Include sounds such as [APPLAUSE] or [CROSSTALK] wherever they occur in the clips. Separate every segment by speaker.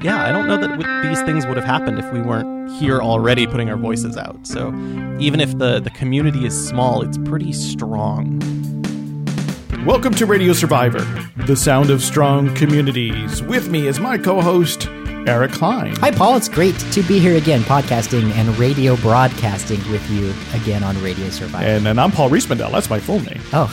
Speaker 1: yeah, I don't know that w- these things would have happened if we weren't here already putting our voices out. So even if the, the community is small, it's pretty strong.
Speaker 2: Welcome to Radio Survivor, the sound of strong communities. With me is my co host, Eric Klein.
Speaker 3: Hi, Paul. It's great to be here again, podcasting and radio broadcasting with you again on Radio Survivor.
Speaker 2: And, and I'm Paul Riismandel. That's my full name.
Speaker 3: oh,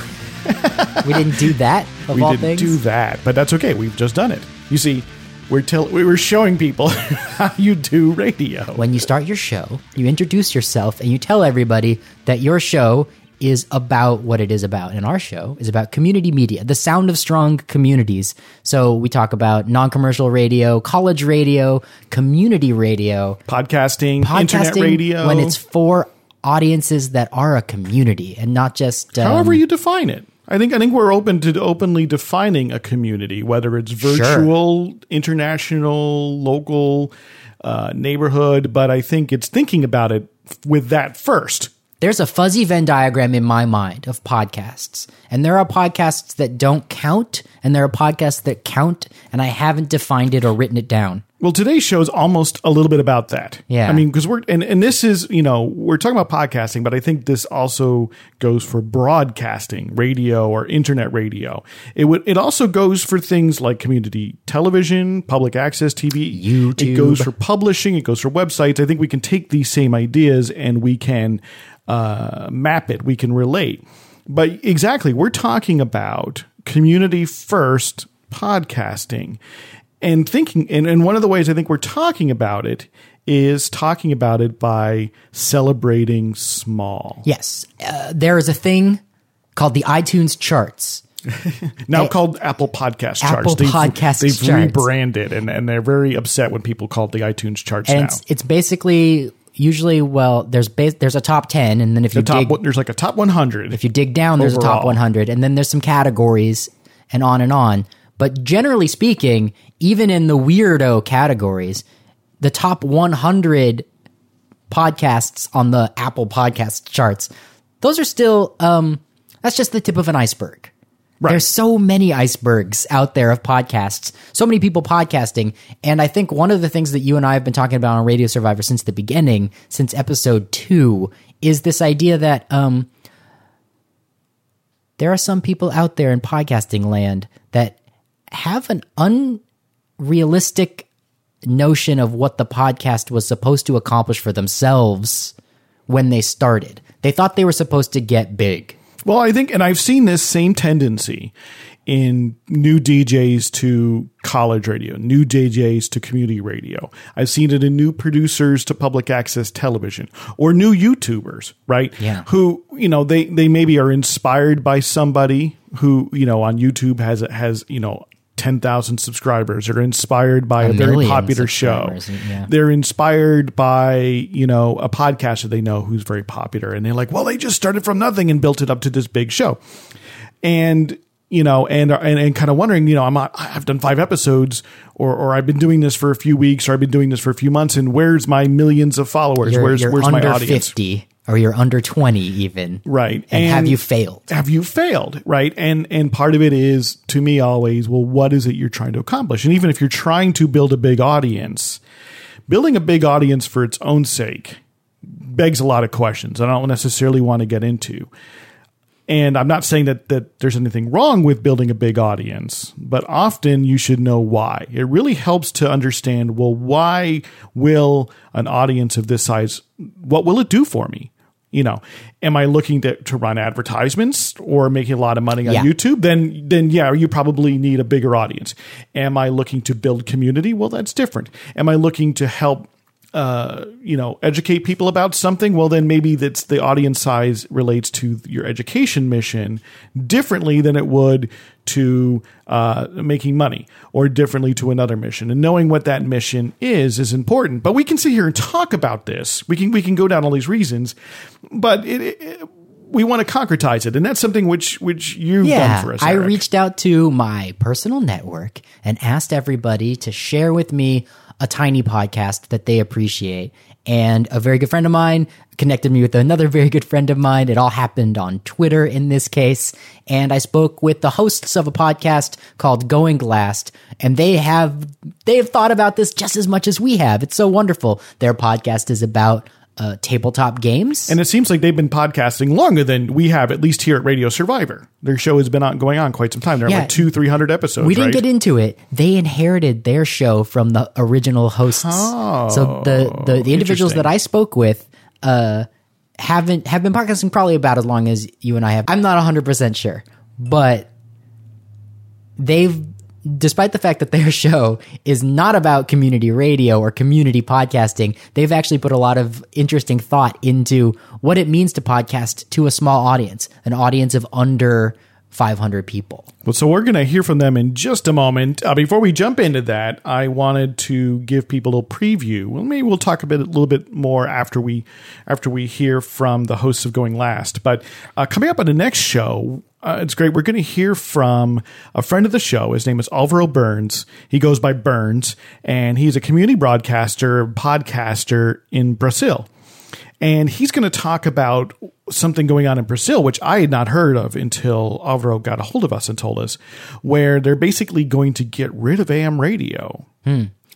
Speaker 3: [LAUGHS] we didn't do that of
Speaker 2: we
Speaker 3: all
Speaker 2: didn't
Speaker 3: things.
Speaker 2: do that, but that's okay. We've just done it. You see, we're tell- we were showing people [LAUGHS] how you do radio.
Speaker 3: When you start your show, you introduce yourself and you tell everybody that your show is about what it is about. And our show is about community media, the sound of strong communities. So we talk about non commercial radio, college radio, community radio,
Speaker 2: Podcasting,
Speaker 3: podcasting
Speaker 2: internet radio.
Speaker 3: when it's for audiences that are a community and not just. Um,
Speaker 2: however you define it. I think I think we're open to openly defining a community, whether it's virtual, international, local, uh, neighborhood. But I think it's thinking about it with that first.
Speaker 3: there's a fuzzy Venn diagram in my mind of podcasts. And there are podcasts that don't count, and there are podcasts that count, and I haven't defined it or written it down.
Speaker 2: Well, today's show is almost a little bit about that.
Speaker 3: Yeah.
Speaker 2: I mean, because we're, and, and this is, you know, we're talking about podcasting, but I think this also goes for broadcasting, radio or internet radio. It would, it also goes for things like community television, public access TV.
Speaker 3: YouTube.
Speaker 2: It goes for publishing. It goes for websites. I think we can take these same ideas and we can uh, map it. We can relate. But exactly, we're talking about community first podcasting and thinking and, and one of the ways i think we're talking about it is talking about it by celebrating small
Speaker 3: Yes, uh, there is a thing called the iTunes charts. [LAUGHS]
Speaker 2: now called apple podcast charts
Speaker 3: Apple
Speaker 2: they've,
Speaker 3: Podcast
Speaker 2: they've
Speaker 3: charts.
Speaker 2: rebranded and, and they're very upset when people call it the itunes charts
Speaker 3: And
Speaker 2: now
Speaker 3: it's, it's basically usually, well, there's there's a top 10, and then if you
Speaker 2: the top
Speaker 3: dig
Speaker 2: there's like a top 100
Speaker 3: If you dig down, there's a top 100, and then there's some categories, and on and on. But generally speaking, even in the weirdo categories, the top 100 podcasts on the Apple Podcast charts, those are still um, that's just the tip of an iceberg. There's so many icebergs out there of podcasts, so many people podcasting. And I think one of the things that you and I have been talking about on Radio Survivor since the beginning, since episode two, is this idea that um, there are some people out there in podcasting land that have an unrealistic notion of what the podcast was supposed to accomplish for themselves when they started. They thought they were supposed to get big.
Speaker 2: Well, I think, and I've seen this same tendency in new DJs to college radio, new DJs to community radio. I've seen it in new producers to public access television or new YouTubers, right?
Speaker 3: Yeah.
Speaker 2: Who, you know, they, they maybe are inspired by somebody who, you know, on YouTube has, has, you know, 10,000 subscribers are inspired by a, very popular show.
Speaker 3: yeah.
Speaker 2: They're inspired by, you know, a podcaster they know who's very popular. And they're like, well, they just started from nothing and built it up to this big show. And, you know, and, and, and kind of wondering, you know, I'm, I've done five episodes or, or I've been doing this for a few weeks or I've been doing this for a few months and where's my millions of followers?
Speaker 3: You're,
Speaker 2: where's,
Speaker 3: you're
Speaker 2: where's my audience?
Speaker 3: 50 or you're under 20 even.
Speaker 2: Right.
Speaker 3: And, have you failed?
Speaker 2: have you failed right and and part of it is to me always well what is it you're trying to accomplish and even if you're trying to build a big audience building a big audience for its own sake begs a lot of questions i don't necessarily want to get into and i'm not saying that that there's anything wrong with building a big audience but often you should know why it really helps to understand well why will an audience of this size what will it do for me you know am i looking to, to run advertisements or making a lot of money on
Speaker 3: Yeah.
Speaker 2: youtube? Then then yeah you probably need a bigger audience. Am i looking to build community? Well that's different. Am i looking to help uh, you know, educate people about something, well, then maybe that's the audience size relates to your education mission differently than it would to uh, making money or differently to another mission. And knowing what that mission is is important. But we can sit here and talk about this. We can we can go down all these reasons, but it, it, we want to concretize it, and that's something which which you've done for us.
Speaker 3: I reached out to my personal network and asked everybody to share with me a tiny podcast that they appreciate. And a very good friend of mine connected me with another very good friend of mine. It all happened on Twitter in this case. And I spoke with the hosts of a podcast called Going Last, and they have they have thought about this just as much as we have. It's so wonderful. Their podcast is about uh, tabletop games.
Speaker 2: And it seems like they've been podcasting longer than we have, at least here at Radio Survivor. Their show has been on, going on quite some time. They're
Speaker 3: Yeah.
Speaker 2: like two, three hundred episodes.
Speaker 3: We didn't
Speaker 2: right?
Speaker 3: get into it. They inherited their show from the original hosts. so the, the the individuals that I spoke with uh, haven't have been podcasting probably about as long as you and I have. I'm not 100 percent sure, but they've despite the fact that their [LAUGHS] show is not about community radio or community podcasting, they've actually put a lot of interesting thought into what it means to podcast to a small audience, an audience of under 500 people.
Speaker 2: Well, so we're going to hear from them in just a moment. Uh, before we jump into that, I wanted to give people a little preview. Well, maybe we'll talk a bit, a little bit more after we after we hear from the hosts of Going Last. But uh, coming up on the next show, uh, it's great. We're going to hear from a friend of the show. His name is Alvaro Burns. He goes by Burns, and he's a community broadcaster, podcaster in Brazil and he's going to talk about something going on in Brazil, which I had not heard of until Alvaro got a hold of us and told us, where they're basically going to get rid of AM radio.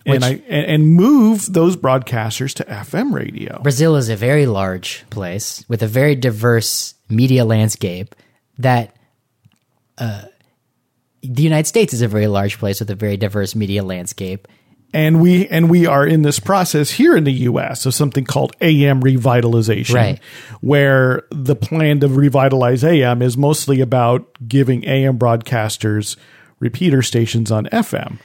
Speaker 2: and I and, and move those broadcasters to FM radio.
Speaker 3: Brazil is a very large place with a very diverse media landscape that uh, the United States is a very large place with a very diverse media landscape.
Speaker 2: And we and we are in this process here in the US of something called AM revitalization.
Speaker 3: Right.
Speaker 2: Where the plan to revitalize AM is mostly about giving AM broadcasters repeater stations on FM.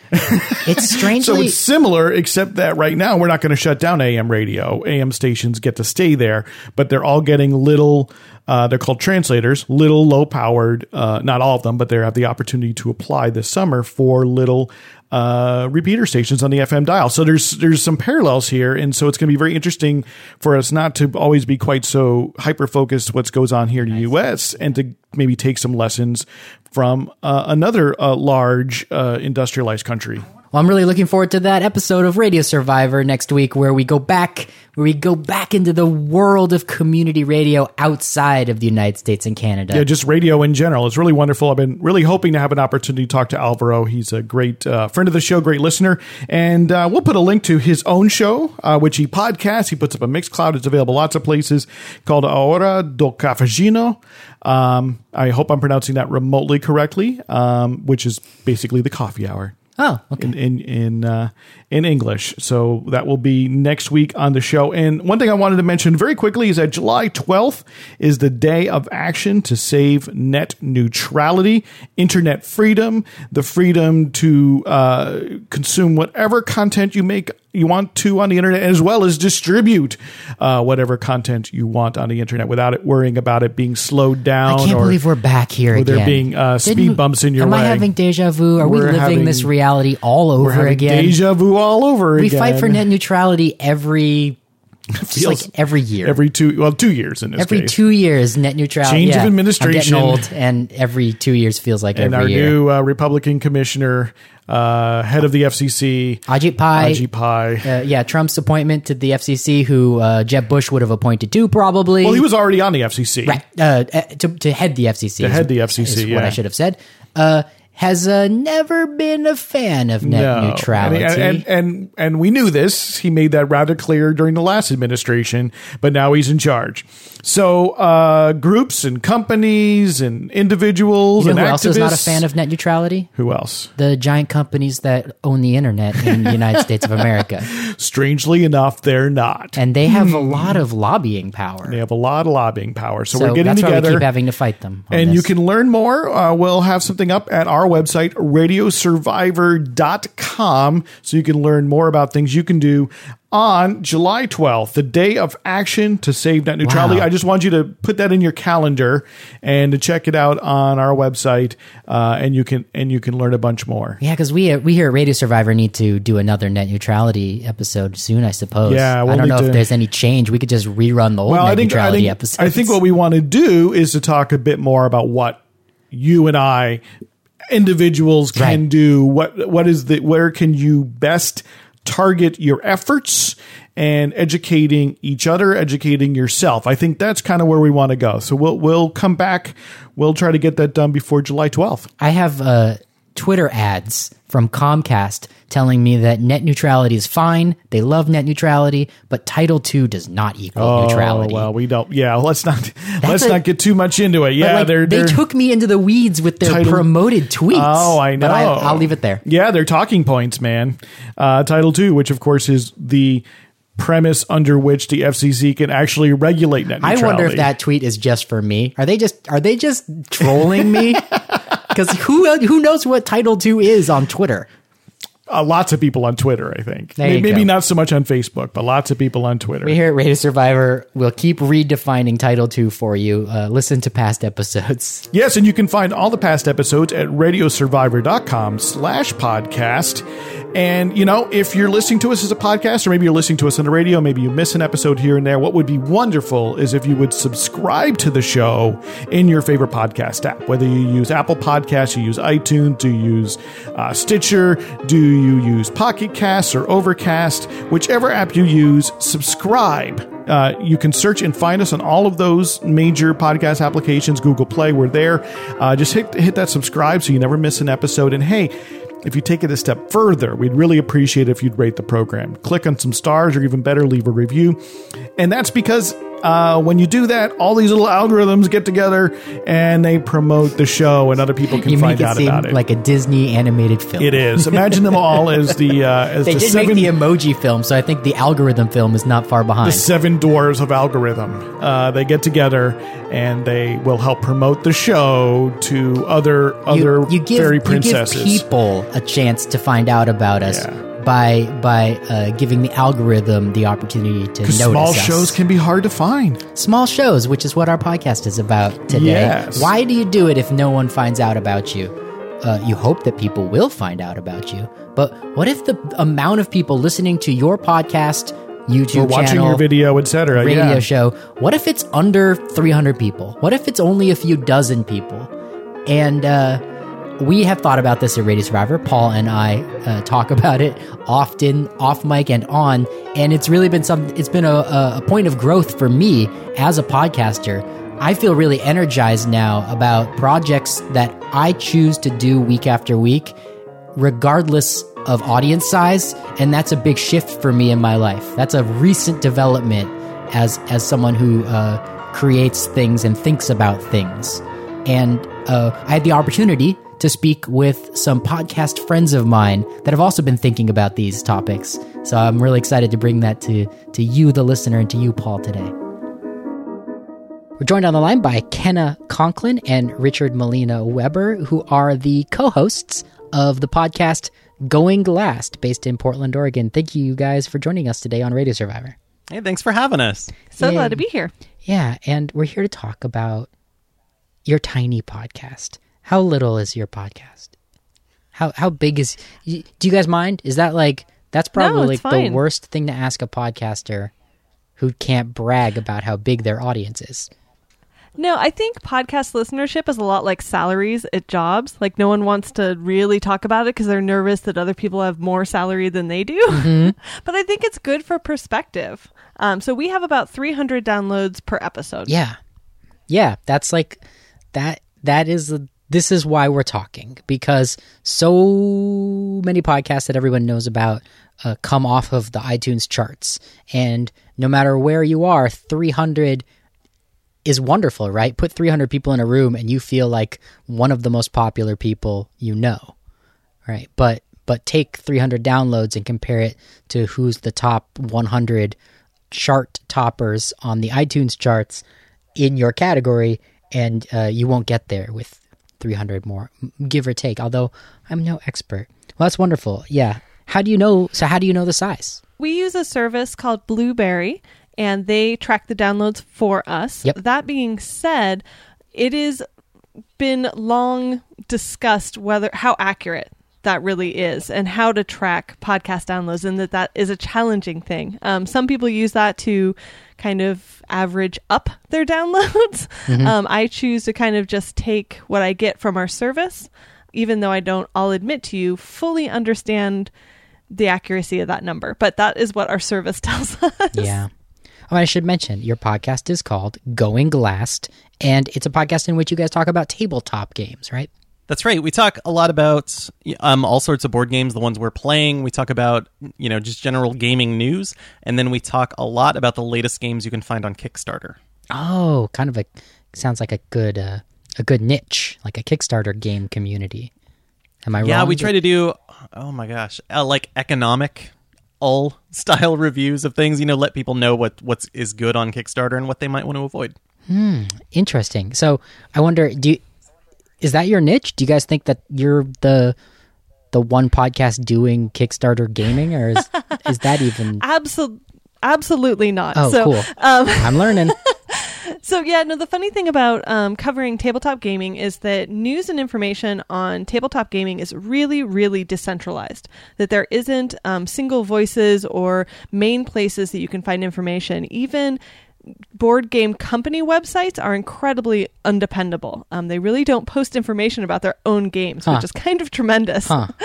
Speaker 3: It's
Speaker 2: strange. [LAUGHS]
Speaker 3: So
Speaker 2: it's similar, except that right now we're not going to shut down AM radio. AM stations get to stay there, but they're all getting little. Uh, they're called translators, little low powered. Uh, not all of them, but they have the opportunity to apply this summer for little uh, repeater stations on the FM dial. So there's there's some parallels here, and so it's going to be very interesting for us not to always be quite so hyper focused what goes on here in the U.S. and to maybe take some lessons from uh, another uh, large uh, industrialized country.
Speaker 3: Well, I'm really looking forward to that episode of Radio Survivor next week where we go back where we go back into the world of community radio outside of the United States and Canada.
Speaker 2: Yeah, just radio in general. It's really wonderful. I've been really hoping to have an opportunity to talk to Alvaro. He's a great uh, friend of the show, great listener. And uh, we'll put a link to his own show, uh, which he podcasts. He puts up a Mixcloud. It's available lots of places called Hora do Cafagino. Um, I hope I'm pronouncing that remotely correctly, um, which is basically the coffee hour
Speaker 3: oh, okay.
Speaker 2: in in in, uh, in English. So that will be next week on the show. And one thing I wanted to mention very quickly is that July 12th is the day of action to save net neutrality, internet freedom, the freedom to uh, consume whatever content you make you want to on the internet, as well as distribute uh, whatever content you want on the internet without it worrying about it being slowed down.
Speaker 3: I can't believe we're back here
Speaker 2: or
Speaker 3: again.
Speaker 2: there being uh, speed bumps in your
Speaker 3: am
Speaker 2: way.
Speaker 3: I having deja vu? Are we
Speaker 2: We're
Speaker 3: living
Speaker 2: having-
Speaker 3: this reality all over again?
Speaker 2: deja vu all over again.
Speaker 3: we
Speaker 2: again.
Speaker 3: fight for net neutrality every just
Speaker 2: Feels-
Speaker 3: like every year.
Speaker 2: every two well two years in this
Speaker 3: Every
Speaker 2: case.
Speaker 3: two years, net neutrality.
Speaker 2: Change of administration.
Speaker 3: Old, and every two years feels like
Speaker 2: and
Speaker 3: every
Speaker 2: our
Speaker 3: year.
Speaker 2: new uh, Republican commissioner, uh, head of the FCC,
Speaker 3: Ajit Pai.
Speaker 2: Ajit Pai.
Speaker 3: Uh, yeah, Trump's appointment to the FCC, who uh, Jeb Bush would have appointed too, probably.
Speaker 2: well, he was already on the FCC.
Speaker 3: right uh, uh, to, to head the FCC. To
Speaker 2: head the FCC,
Speaker 3: is what. I should have said. Has uh, never been a fan of net
Speaker 2: No.
Speaker 3: neutrality.
Speaker 2: And, and, and and we knew this. He made that rather clear during the last administration, but now he's in charge. So uh, groups and companies and individuals
Speaker 3: you know
Speaker 2: and
Speaker 3: who else is not a fan of net neutrality?
Speaker 2: who else?
Speaker 3: The giant companies that own the internet in the United [LAUGHS] States of America.
Speaker 2: Strangely enough, they're not.
Speaker 3: And they have a lot of lobbying power.
Speaker 2: They have a lot of lobbying power. So,
Speaker 3: so
Speaker 2: we're getting together.
Speaker 3: we keep having to fight them.
Speaker 2: And you can learn more. Uh, we'll have something up at our website, radiosurvivor.com. So you can learn more about things you can do on July 12th, the day of action to save net neutrality.
Speaker 3: Wow.
Speaker 2: I just want you to put that in your calendar and to check it out on our website, uh, and you can and you can learn a bunch more.
Speaker 3: Yeah, because we we here at Radio Survivor need to do another net neutrality episode soon, I suppose.
Speaker 2: Yeah, we'll
Speaker 3: I don't know
Speaker 2: to-
Speaker 3: if there's any change. We could just rerun the old
Speaker 2: Well,
Speaker 3: net
Speaker 2: I think I
Speaker 3: neutrality
Speaker 2: think,
Speaker 3: episodes.
Speaker 2: I think what we want to do is to talk a bit more about what you and I individuals can
Speaker 3: Right.
Speaker 2: do. What what is the where can you best target your efforts and educating each other, educating yourself. I think that's kind of where we want to go. So we'll we'll come back. We'll try to get that done before July 12th.
Speaker 3: I have uh, Twitter ads from Comcast telling me that net neutrality is fine. They love net neutrality, but Title II does not equal neutrality.
Speaker 2: Oh, well, we don't. Yeah, let's not let's
Speaker 3: a-
Speaker 2: not get too much into it. Yeah,
Speaker 3: like,
Speaker 2: they're,
Speaker 3: they
Speaker 2: they're
Speaker 3: took me into the weeds with their
Speaker 2: Title-
Speaker 3: promoted tweets.
Speaker 2: Oh, I know.
Speaker 3: But I, I'll leave it there.
Speaker 2: Yeah, they're talking points, man. Uh, Title II, which of course is the premise under which the FCC can actually regulate net neutrality.
Speaker 3: I wonder if that tweet is just for me. Are they just are they just trolling me? [LAUGHS] Because who who knows what Title II is on Twitter?
Speaker 2: Uh, lots of people on Twitter. I think
Speaker 3: you
Speaker 2: maybe not so much on Facebook, but lots of people on Twitter.
Speaker 3: We here at Radio Survivor will keep redefining Title II for you. Uh, listen to past episodes. [LAUGHS]
Speaker 2: Yes, and you can find all the past episodes at radiosurvivor.com slash podcast. And, you know, if you're listening to us as a podcast, or maybe you're listening to us on the radio, maybe you miss an episode here and there, what would be wonderful is if you would subscribe to the show in your favorite podcast app. Whether you use Apple Podcasts, you use iTunes, do you use uh, Stitcher, do you use Pocket Casts or Overcast, whichever app you use, subscribe. Uh, you can search and find us on all of those major podcast applications. Google Play, we're there. Uh, just hit hit that subscribe so you never miss an episode. And hey, if you take it a step further, we'd really appreciate it if you'd rate the program. Click on some stars, or even better, leave a review. And that's because uh, when you do that, all these little algorithms get together and they promote the show, and other people can
Speaker 3: You
Speaker 2: find out about it.
Speaker 3: like a Disney animated film.
Speaker 2: it is. Imagine them [LAUGHS] all as the uh, as
Speaker 3: They
Speaker 2: the
Speaker 3: did
Speaker 2: seven
Speaker 3: make the emoji film, so I think the algorithm film is not far behind.
Speaker 2: the seven dwarves of algorithm. Uh, they get together and they will help promote the show to other other
Speaker 3: you, you give,
Speaker 2: fairy
Speaker 3: you give
Speaker 2: princesses.
Speaker 3: people a chance to find out about us
Speaker 2: Yeah.
Speaker 3: By by uh, giving the algorithm the opportunity to notice
Speaker 2: Small
Speaker 3: us.
Speaker 2: shows can be hard to find.
Speaker 3: small shows, which is what our podcast is about today.
Speaker 2: Yes.
Speaker 3: Why do you do it if no one finds out about you? Uh, you hope that people will find out about you, but what if the amount of people listening to your podcast, YouTube
Speaker 2: Or watching
Speaker 3: channel,
Speaker 2: your video, etc.
Speaker 3: radio
Speaker 2: yeah.
Speaker 3: show. What if it's under 300 people? What if it's only a few dozen people? And uh, we have thought about this at Radio Survivor. Paul and I uh, talk about it often, off mic and on, and it's really been some. It's been a, a, point of growth for me as a podcaster. I feel really energized now about projects that I choose to do week after week regardless of audience size and that's a big shift for me in my life that's a recent development as as someone who uh, creates things and thinks about things and uh, i had the opportunity to speak with some podcast friends of mine that have also been thinking about these topics so i'm really excited to bring that to to you the listener and to you paul today we're joined on the line by Kenna Conklin and Richard Molina Weber, who are the co hosts of the podcast Going Last, based in Portland, Oregon. Thank you guys for joining us today on Radio Survivor.
Speaker 1: Hey, thanks for having us.
Speaker 4: So
Speaker 3: Yeah.
Speaker 4: glad to be here.
Speaker 3: Yeah, and we're here to talk about your tiny podcast. How little is your podcast? How how big is? Do you guys mind? Is that like that's probably
Speaker 4: it's
Speaker 3: like the worst thing to ask a podcaster who can't brag about how big their audience is?
Speaker 4: No, I think podcast listenership is a lot like salaries at jobs. Like no one wants to really talk about it because they're nervous that other people have more salary than they do.
Speaker 3: Mm-hmm. [LAUGHS]
Speaker 4: but I think it's good for perspective. Um, so we have about 300 downloads per episode.
Speaker 3: Yeah. Yeah, that's like that that is this is why we're talking because so many podcasts that everyone knows about uh, come off of the iTunes charts and no matter where you are 300 is wonderful, right? Put 300 people in a room and you feel like one of the most popular people you know. Right? But but take 300 downloads and compare it to who's the top 100 chart toppers on the iTunes charts in your category, and uh, you won't get there with 300 more, give or take. Although I'm no expert. Well, that's wonderful. Yeah. How do you know? So, how do you know the size?
Speaker 4: We use a service called Blubrry, and they track the downloads for us.
Speaker 3: Yep.
Speaker 4: That being said, it has been long discussed whether how accurate that really is and how to track podcast downloads and that that is a challenging thing um, some people use that to kind of average up their [LAUGHS] downloads um, i choose to kind of just take what i get from our service even though i don't i'll admit to you fully understand the accuracy of that number but that is what our service [LAUGHS] tells us
Speaker 3: Yeah. Oh, I should mention your podcast is called Going Last, and it's a podcast in which you guys talk about tabletop games, right?
Speaker 1: That's right. We talk a lot about um, all sorts of board games, the ones we're playing. We talk about, you know, just general gaming news. And then we talk a lot about the latest games you can find on Kickstarter.
Speaker 3: Oh, kind of a sounds like a good uh, a good niche, like a Kickstarter game community. Am I wrong?
Speaker 1: Yeah, we try to do, oh my gosh, uh, like economic all [LAUGHS] style reviews of things, you know, let people know what what's is good on Kickstarter and what they might want to avoid.
Speaker 3: Hmm, interesting. So I wonder, do you, is that your niche? Do you guys think that you're the the one podcast doing Kickstarter gaming, or is [LAUGHS] is that even?
Speaker 4: Absol- absolutely not
Speaker 3: Oh,
Speaker 4: so
Speaker 3: cool. [LAUGHS] I'm learning. [LAUGHS]
Speaker 4: So yeah, no. The funny thing about um, covering tabletop gaming is that news and information on tabletop gaming is really, really decentralized. That there isn't um, single voices or main places that you can find information. Even board game company websites are incredibly undependable. Um, they really don't post information about their own games,
Speaker 3: Huh.
Speaker 4: which is kind of tremendous.
Speaker 3: Huh. [LAUGHS]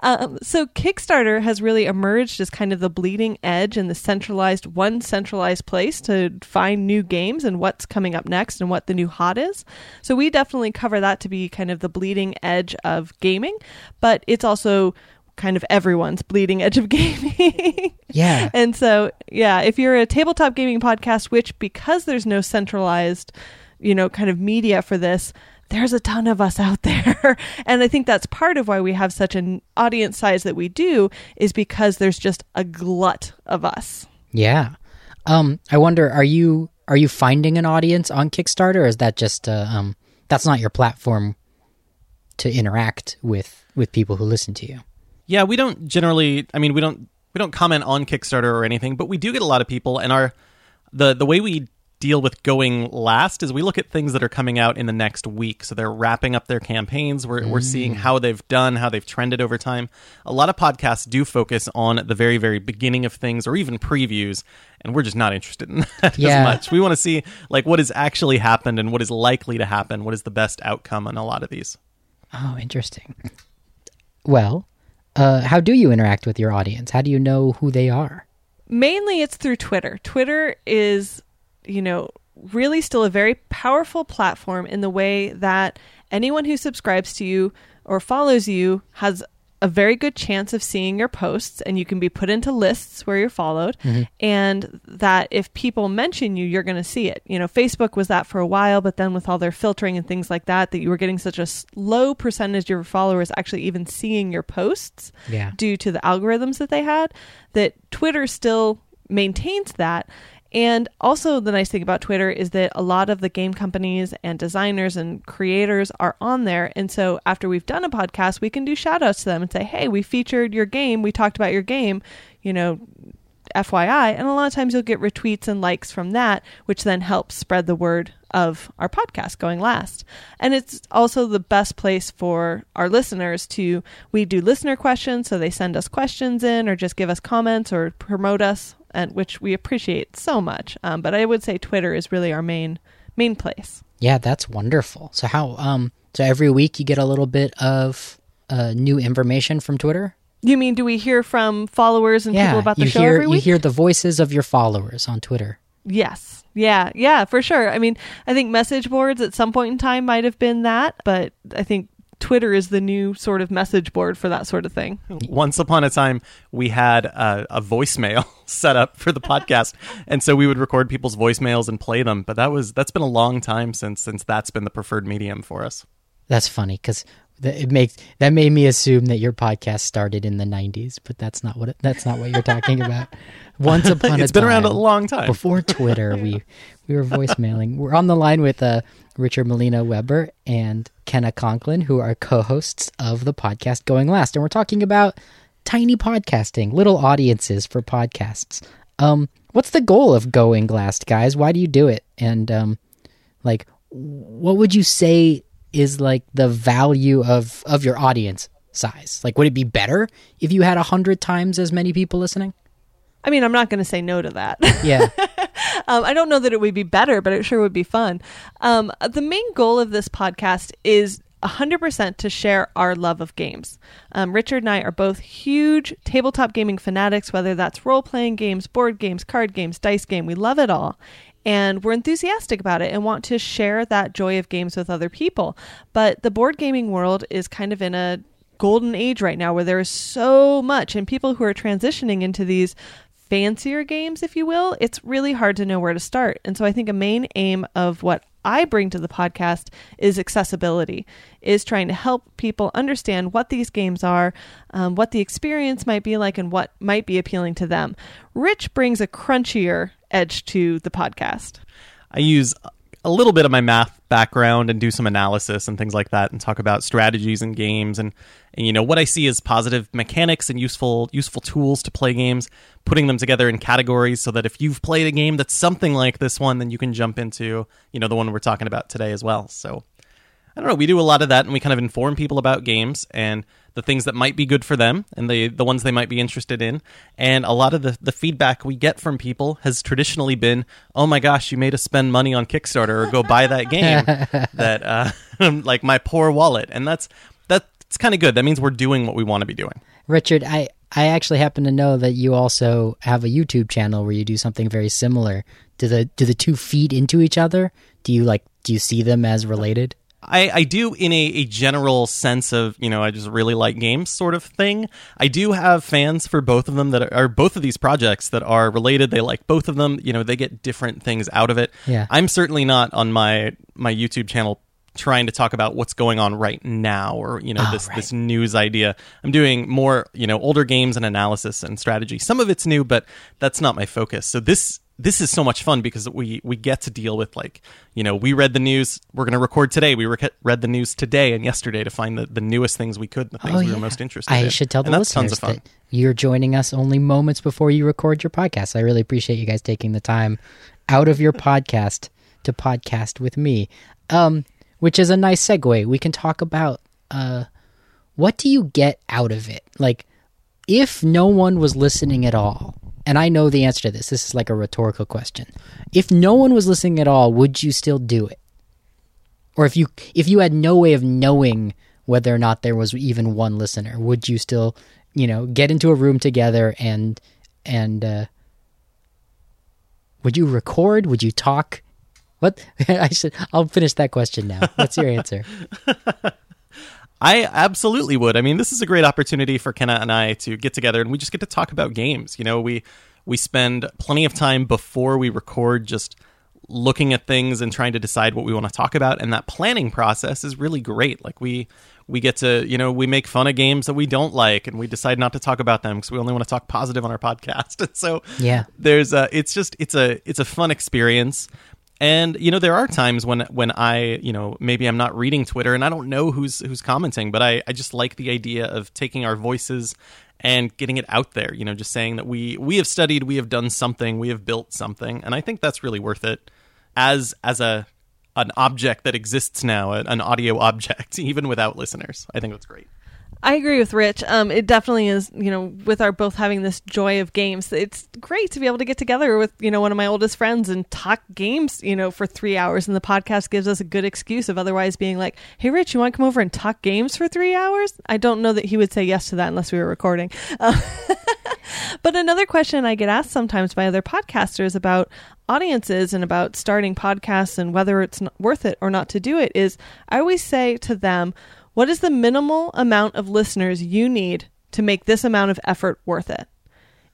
Speaker 4: Um, so Kickstarter has really emerged as kind of the bleeding edge and the centralized, one centralized place to find new games and what's coming up next and what the new hot is. So we definitely cover that to be kind of the bleeding edge of gaming, but it's also kind of everyone's bleeding edge of gaming. [LAUGHS]
Speaker 3: Yeah.
Speaker 4: and so, yeah, if you're a tabletop gaming podcast, which because there's no centralized, you know, kind of media for this, there's a ton of us out [LAUGHS] there. and I think that's part of why we have such an audience size that we do is because there's just a glut of us.
Speaker 3: Yeah. Um, I wonder, are you are you finding an audience on Kickstarter, or is that just uh, um, that's not your platform to interact with with people who listen to you?
Speaker 1: Yeah, we don't generally. I mean, we don't we don't comment on Kickstarter or anything, but we do get a lot of people. And our the the way we deal with going last is we look at things that are coming out in the next week. So they're wrapping up their campaigns. We're we're seeing mm. how they've done, how they've trended over time. A lot of podcasts do focus on the very very beginning of things or even previews, and we're just not interested in [LAUGHS] that
Speaker 3: Yeah.
Speaker 1: as much. We want to see like what has actually happened and what is likely to happen. What is the best outcome on a lot of these.
Speaker 3: Oh, interesting. Well, uh, how do you interact with your audience? How do you know who they are?
Speaker 4: Mainly it's through Twitter. Twitter is, you know, really still a very powerful platform in the way that anyone who subscribes to you or follows you has a very good chance of seeing your posts and you can be put into lists where you're followed. Mm-hmm. And that if people mention you you're going to see it. You know facebook was that for a while but then with all their filtering and things like that that you were getting such a low percentage of your followers actually even seeing your posts
Speaker 3: Yeah.
Speaker 4: due to the algorithms that they had that twitter still maintains that and also the nice thing about twitter is that a lot of the game companies and designers and creators are on there. And so after we've done a podcast we can do shout outs to them and say hey we featured your game. We talked about your game you know FYI, and a lot of times you'll get retweets and likes from that, which then helps spread the word of our podcast going last. And it's also the best place for our listeners to we do listener questions, so they send us questions in or just give us comments or promote us, and which we appreciate so much. Um, but I would say Twitter is really our main main place.
Speaker 3: Yeah, that's wonderful. So how um so every week you get a little bit of uh, new information from Twitter?
Speaker 4: You mean do we hear from followers and
Speaker 3: yeah,
Speaker 4: people about the show
Speaker 3: hear
Speaker 4: every week?
Speaker 3: you hear the voices of your followers on Twitter.
Speaker 4: Yes. Yeah. Yeah, for sure. I mean, I think message boards at some point in time might have been that, but I think Twitter is the new sort of message board for that sort of thing.
Speaker 1: Once upon a time, we had a, a voicemail [LAUGHS] set up for the podcast, and so we would record people's voicemails and play them. But that was that's been a long time since since that's been the preferred medium for us.
Speaker 3: That's funny because it makes that made me assume that your podcast started in the '90s, but that's not what it, that's not what you're talking about. [LAUGHS] Once upon a
Speaker 1: It's been around a long time.
Speaker 3: before Twitter. We [LAUGHS] we were voicemailing. We're on the line with uh, Richard Molina Weber and Kenna Conklin, who are co-hosts of the podcast Going Last, and we're talking about tiny podcasting, little audiences for podcasts. Um, what's the goal of Going Last, guys? Why do you do it? And um, like, what would you say is like the value of of your audience size? Like, would it be better if you had a hundred times as many people listening?
Speaker 4: I mean, I'm not going to say no to that.
Speaker 3: Yeah, [LAUGHS]
Speaker 4: um, I don't know that it would be better, but it sure would be fun. Um, the main goal of this podcast is 100% to share our love of games. Um, Richard and I are both huge tabletop gaming fanatics, whether that's role playing games, board games, card games, dice game. We love it all. And we're enthusiastic about it and want to share that joy of games with other people. But the board gaming world is kind of in a golden age right now where there is so much, and people who are transitioning into these fancier games, if you will, it's really hard to know where to start. And so I think a main aim of what I bring to the podcast is accessibility, is trying to help people understand what these games are, um, what the experience might be like, and what might be appealing to them. Rich brings a crunchier edge to the podcast.
Speaker 1: I use a little bit of my math background and do some analysis and things like that and talk about strategies and games and, and you know what I see as positive mechanics and useful useful tools to play games putting them together in categories so that if you've played a game that's something like this one then you can jump into you know the one we're talking about today as well so I don't know. We do a lot of that, and we kind of inform people about games and the things that might be good for them, and the the ones they might be interested in. And a lot of the the feedback we get from people has traditionally been, "Oh my gosh, you made us spend money on Kickstarter or go buy that [LAUGHS] game." that uh, [LAUGHS] like my poor wallet, and that's that's kind of good. That means we're doing what we want to be doing.
Speaker 3: Richard, I I actually happen to know that you also have a YouTube channel where you do something very similar. Do the do the two feed into each other? Do you like do you see them as related?
Speaker 1: I, I do in a, a general sense of you know I just really like games sort of thing. I do have fans for both of them that are, are both of these projects that are related. They like both of them. You know they get different things out of it.
Speaker 3: Yeah.
Speaker 1: I'm certainly not on my my YouTube channel trying to talk about what's going on right now or you know
Speaker 3: Oh,
Speaker 1: this
Speaker 3: right.
Speaker 1: this news idea. I'm doing more you know older games and analysis and strategy. Some of it's new, but that's not my focus. So this this is so much fun because we we get to deal with like you know we read the news. We're going to record today. We rec- read the news today and yesterday to find the, the newest things we could, the things we were most interested
Speaker 3: Oh, I
Speaker 1: in.
Speaker 3: should tell the
Speaker 1: and that's
Speaker 3: listeners
Speaker 1: tons of fun.
Speaker 3: that you're joining us only moments before you record your podcast. I really appreciate you guys taking the time out of your [LAUGHS] podcast to podcast with me. Um, which is a nice segue. We can talk about uh, what do you get out of it? Like, if no one was listening at all, and I know the answer to this, this is like a rhetorical question. If no one was listening at all, would you still do it? Or if you if you had no way of knowing whether or not there was even one listener, would you still, you know, get into a room together and and uh, would you record? Would you talk? What [LAUGHS] I should I'll finish that question now. What's your answer? [LAUGHS]
Speaker 1: I absolutely would. I mean, this is a great opportunity for Kenna and I to get together and we just get to talk about games. You know, we we spend plenty of time before we record just looking at things and trying to decide what we want to talk about and that planning process is really great. Like we we get to, you know, we make fun of games that we don't like and we decide not to talk about them because we only want to talk positive on our podcast. [LAUGHS] And so
Speaker 3: Yeah.
Speaker 1: there's a it's just it's a it's a fun experience and you know there are times when when i you know maybe i'm not reading twitter and i don't know who's who's commenting but i i just like the idea of taking our voices and getting it out there you know just saying that we we have studied we have done something we have built something. And i think that's really worth it as as a an object that exists now an audio object [LAUGHS] even without listeners. I think that's great
Speaker 4: I agree with Rich. Um, it definitely is, you know, with our both having this joy of games, it's great to be able to get together with, you know, one of my oldest friends and talk games, you know, for three hours. And the podcast gives us a good excuse of otherwise being like, hey, Rich, you want to come over and talk games for three hours? I don't know that he would say yes to that unless we were recording. Um, [LAUGHS] but another question I get asked sometimes by other podcasters about audiences and about starting podcasts and whether it's worth it or not to do it is I always say to them, what is the minimal amount of listeners you need to make this amount of effort worth it?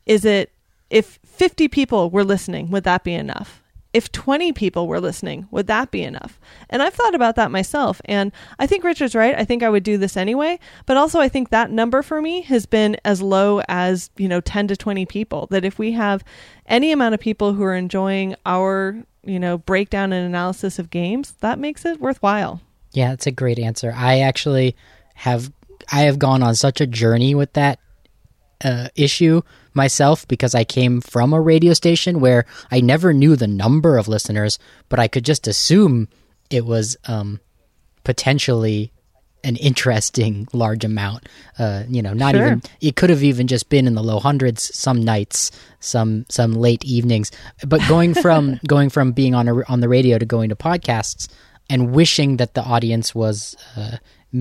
Speaker 4: Is it if 50 people were listening, would that be enough? If 20 people were listening, would that be enough? And I've thought about that myself. And I think Richard's right. I think I would do this anyway. But also, I think that number for me has been as low as, you know, 10 to 20 people. That if we have any amount of people who are enjoying our, you know, breakdown and analysis of games, that makes it worthwhile.
Speaker 3: Yeah, that's a great answer. I actually have I have gone on such a journey with that uh, issue myself because I came from a radio station where I never knew the number of listeners, but I could just assume it was um, potentially an interesting [LAUGHS] large amount. Uh, you know, not
Speaker 4: Sure.
Speaker 3: even it could have even just been in the low hundreds some nights, some some late evenings. But going from [LAUGHS] going from being on a, on the radio to going to podcasts and wishing that the audience was uh,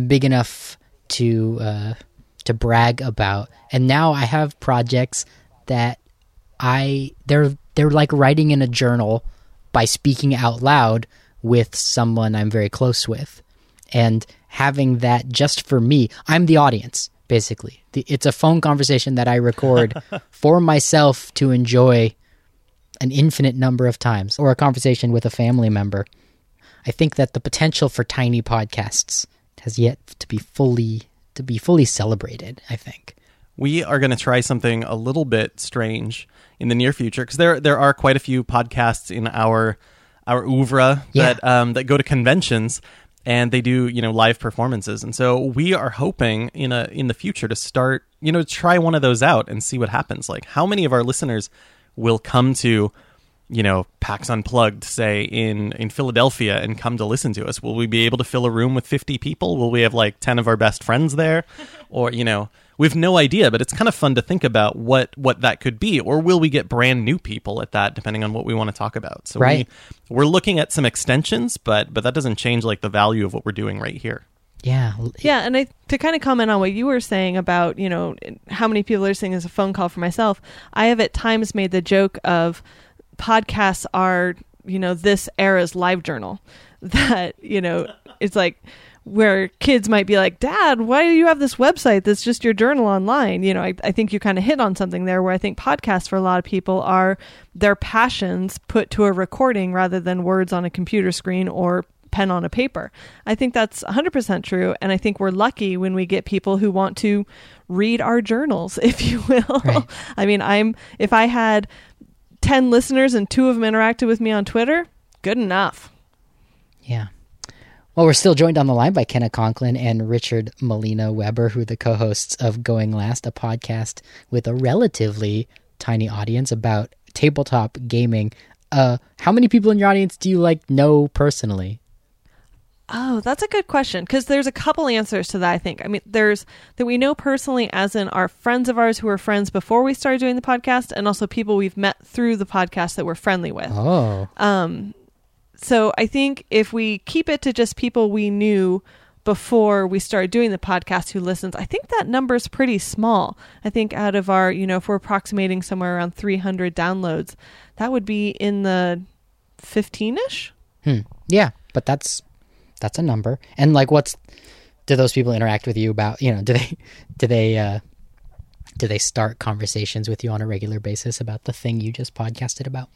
Speaker 3: big enough to uh, to brag about, and now I have projects that I they're they're like writing in a journal by speaking out loud with someone I'm very close with, and having that just for me. I'm the audience basically. The, it's a phone conversation that I record [LAUGHS] for myself to enjoy an infinite number of times, or a conversation with a family member. I think that the potential for tiny podcasts has yet to be fully to be fully celebrated. I think.
Speaker 1: we are going to try something a little bit strange in the near future because there there are quite a few podcasts in our our oeuvre
Speaker 3: Yeah.
Speaker 1: that um, that go to conventions and they do you know live performances and so we are hoping in a in the future to start you know try one of those out and see what happens like how many of our listeners will come to you know PAX Unplugged say in in Philadelphia and come to listen to us will we be able to fill a room with 50 people will we have like 10 of our best friends there [LAUGHS] or you know we have no idea but it's kind of fun to think about what what that could be or will we get brand new people at that depending on what we want to talk about so
Speaker 3: Right.
Speaker 1: we, we're looking at some extensions but but that doesn't change like the value of what we're doing right here
Speaker 3: Yeah.
Speaker 4: Yeah, and I to kind of comment on what you were saying about you know how many people are listening as a phone call for myself. I have at times made the joke of podcasts are you know this era's live journal [LAUGHS] that you know it's like where kids might be like dad why do you have this website that's just your journal online you know i, I think you kind of hit on something there where i think podcasts for a lot of people are their passions put to a recording rather than words on a computer screen or pen on a paper. I think that's 100% true. And I think we're lucky when we get people who want to read our journals, [LAUGHS] if you will.
Speaker 3: Right.
Speaker 4: I mean, I'm, if I had 10 listeners and two of them interacted with me on Twitter, good enough.
Speaker 3: Yeah. Well, we're still joined on the line by Kenna Conklin and Richard Molina Weber, who are the co-hosts of Going Last, a podcast with a relatively tiny audience about tabletop gaming. Uh, how many people in your audience do you like know personally?
Speaker 4: Oh, that's a good question because there's a couple answers to that. I think. I mean, there's that we know personally, as in our friends of ours who were friends before we started doing the podcast, and also people we've met through the podcast that we're friendly with.
Speaker 3: Oh,
Speaker 4: Um, so I think if we keep it to just people we knew before we started doing the podcast who listens, I think that number's pretty small. I think out of our, you know, if we're approximating somewhere around 300 downloads, that would be in the 15ish.
Speaker 3: hmm. yeah, but that's that's a number. And like, what's do those people interact with you about? You know, do they do they uh, do they start conversations with you on a regular basis about the thing you just podcasted about?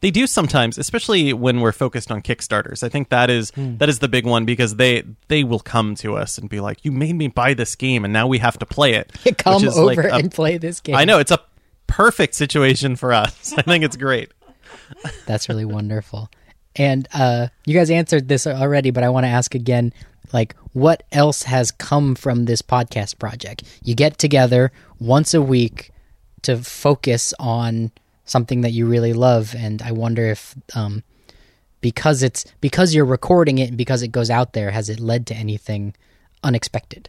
Speaker 1: They do sometimes, especially when we're focused on Kickstarters. I think that is that is the big one because they they will come to us and be like, "You made me buy this game, and now we have to play it." [LAUGHS]
Speaker 3: Come over
Speaker 1: like a-
Speaker 3: and play this game.
Speaker 1: I know it's a perfect situation for us. [LAUGHS] I think it's great.
Speaker 3: That's really wonderful. And uh, you guys answered this already, but I want to ask again like, what else has come from this podcast project? You get together once a week to focus on something that you really love. And I wonder if, um, because it's because you're recording it and because it goes out there, has it led to anything unexpected?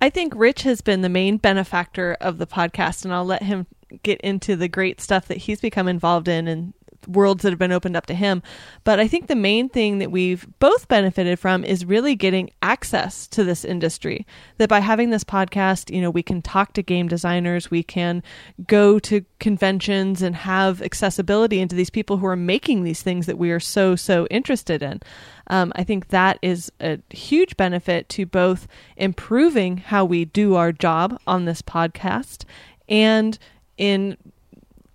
Speaker 4: I think Rich has been the main benefactor of the podcast, and I'll let him get into the great stuff that he's become involved in and worlds that have been opened up to him. But I think the main thing that we've both benefited from is really getting access to this industry. That by having this podcast, you know, we can talk to game designers, we can go to conventions and have accessibility into these people who are making these things that we are so, so interested in. Um, I think that is a huge benefit to both improving how we do our job on this podcast and in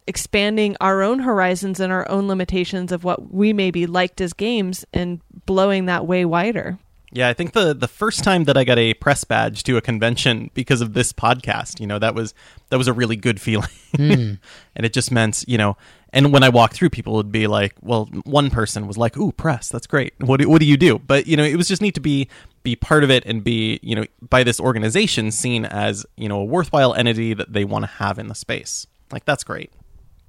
Speaker 4: expanding our own horizons and our own limitations of what we maybe liked as games and blowing that way wider.
Speaker 1: Yeah, I think the the first time that I got a press badge to a convention because of this podcast, you know, that was that was a really good feeling, hmm. [LAUGHS] and it just meant, you know, and when I walked through, people would be like, well, one person was like, "Ooh, press, that's great. What do, what do you do?" But you know, it was just neat to be be part of it and be, you know, by this organization seen as you know a worthwhile entity that they want to have in the space. Like that's great.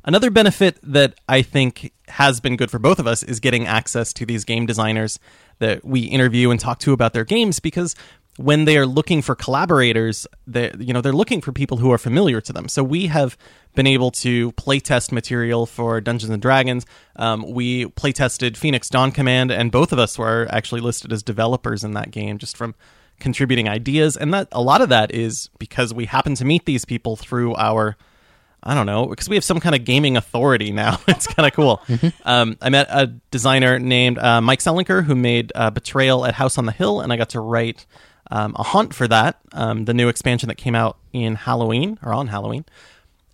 Speaker 1: Another benefit that I think has been good for both of us is getting access to these game designers that we interview and talk to about their games because when they are looking for collaborators, they you know they're looking for people who are familiar to them. So we have been able to playtest material for Dungeons and Dragons. Um, we playtested Phoenix Dawn Command, and both of us were actually listed as developers in that game, just from contributing ideas. And that a lot of that is because we happen to meet these people through our I don't know, because we have some kind of gaming authority now. [LAUGHS] it's kind of cool. Um, I met a designer named uh, Mike Selinker who made uh, Betrayal at House on the Hill, and I got to write um, a haunt for that, um, the new expansion that came out in Halloween or on Halloween.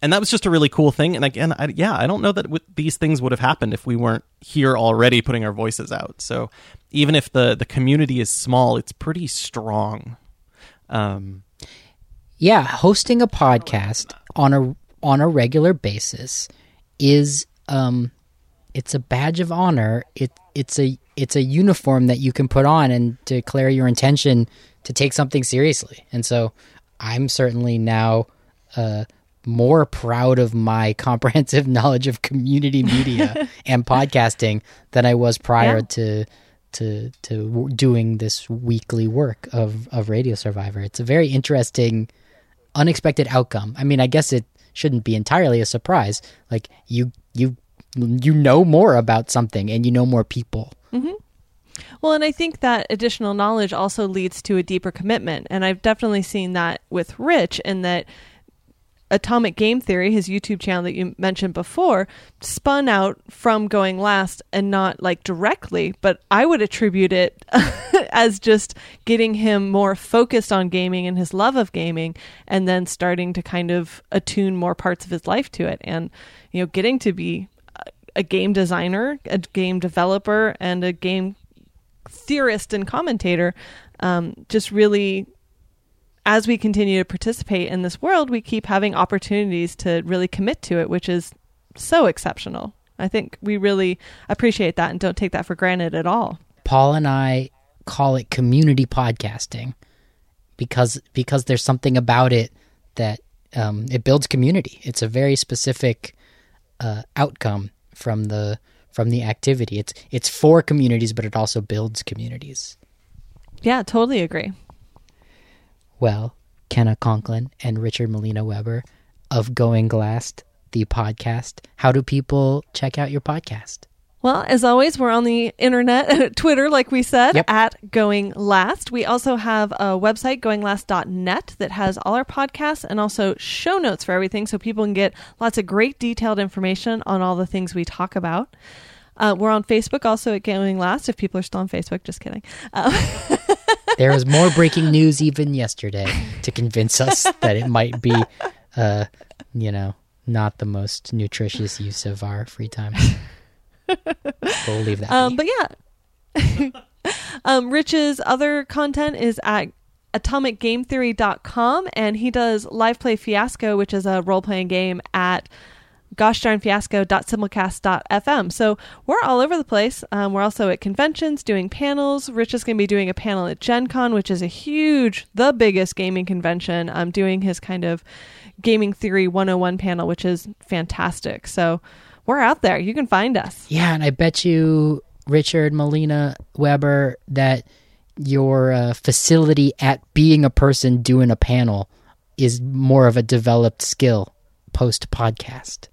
Speaker 1: And that was just a really cool thing. And again, I, yeah, I don't know that w- these things would have happened if we weren't here already putting our voices out. So even if the the community is small, it's pretty strong. Um,
Speaker 3: Yeah, hosting a podcast on a on a regular basis is um it's a badge of honor. It it's a it's a uniform that you can put on and declare your intention to take something seriously. And so I'm certainly now uh more proud of my [LAUGHS] comprehensive knowledge of community media [LAUGHS] and podcasting than I was prior
Speaker 4: Yeah.
Speaker 3: to to to w- doing this weekly work of of Radio Survivor. It's a very interesting unexpected outcome. I mean, I guess it shouldn't be entirely a surprise. Like you you you know more about something and you know more people. Mm-hmm.
Speaker 4: Well, and I think that additional knowledge also leads to a deeper commitment. And I've definitely seen that with Rich in that Atomic Game Theory, his YouTube channel that you mentioned before, spun out from going last and not like directly, but I would attribute it [LAUGHS] as just getting him more focused on gaming and his love of gaming and then starting to kind of attune more parts of his life to it. And you know getting to be a- game designer, a game developer and a game theorist and commentator um, just really as we continue to participate in this world we keep having opportunities to really commit to it which is so exceptional. I think we really appreciate that and don't take that for granted at all.
Speaker 3: Paul and I call it community podcasting because because there's something about it that um, it builds community. It's a very specific uh, outcome from the from the activity. It's it's for communities, but it also builds communities.
Speaker 4: yeah totally agree
Speaker 3: Well, Kenna Conklin and Richard Molina Weber of Going Last, the podcast. How do people check out your podcast?
Speaker 4: Well, as always, we're on the internet, [LAUGHS] Twitter, like we said,
Speaker 3: Yep.
Speaker 4: at Going Last. We also have a website, goinglast.net, that has all our podcasts and also show notes for everything so people can get lots of great detailed information on all the things we talk about. Uh, we're on Facebook also at Going Last, if people are still on Facebook. Just kidding. Uh, [LAUGHS]
Speaker 3: There was more breaking news even yesterday to convince us that it might be, uh, you know, not the most nutritious use of our free time. We'll leave that.
Speaker 4: Um, but yeah, [LAUGHS] um, Rich's other content is at atomicgametheory.com and he does live play fiasco which is a role-playing game at goshdarnfiasco.simplecast.fm so we're all over the place. Um, we're also at conventions doing panels. Rich is going to be doing a panel at gen con which is a huge the biggest gaming convention. Um, doing his kind of gaming theory 101 panel which is fantastic. So we're out there you can find us
Speaker 3: yeah, and I bet you, Richard Molina Weber, that your uh, facility at being a person doing a panel is more of a developed skill post podcast.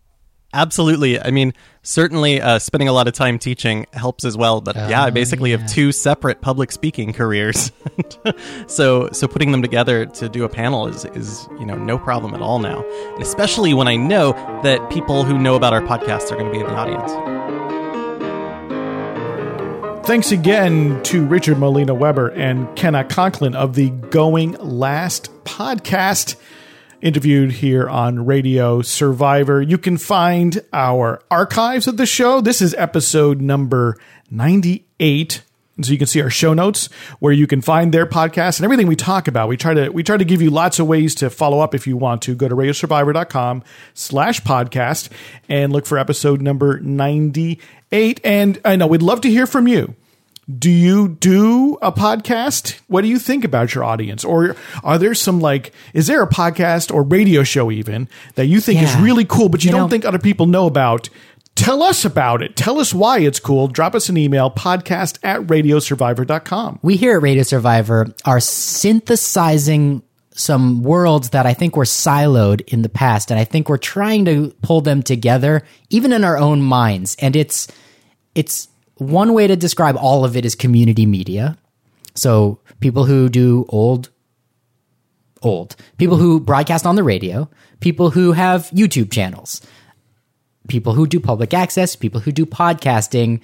Speaker 1: Absolutely. I mean, certainly uh, spending a lot of time teaching helps as well. But yeah, I
Speaker 3: Oh,
Speaker 1: basically
Speaker 3: yeah.
Speaker 1: have two separate public speaking careers. [LAUGHS] so so putting them together to do a panel is is you know no problem at all now. And especially when I know that people who know about our podcast are going to be in the audience.
Speaker 2: Thanks again to Richard Molina Weber and Kenna Conklin of the Going Last podcast, interviewed here on Radio Survivor. You can find our archives of the show. This is episode number 98. And so you can see our show notes where you can find their podcast and everything we talk about. We try to we try to give you lots of ways to follow up if you want to. Go to radiosurvivor.com slash podcast and look for episode number 98. And I know we'd love to hear from you. Do you do a podcast? What do you think about your audience? Or are there some like, is there a podcast or radio show even that you think is really cool, but you,
Speaker 3: You
Speaker 2: don't
Speaker 3: know-
Speaker 2: think other people know about? Tell us about it. Tell us why it's cool. Drop us an email, podcast at radiosurvivor.com.
Speaker 3: we here at Radio Survivor are synthesizing some worlds that I think were siloed in the past, and I think we're trying to pull them together, even in our own minds. And it's it's one way to describe all of it is community media. So people who do old old people who broadcast on the radio, people who have YouTube channels, people who do public access, people who do podcasting,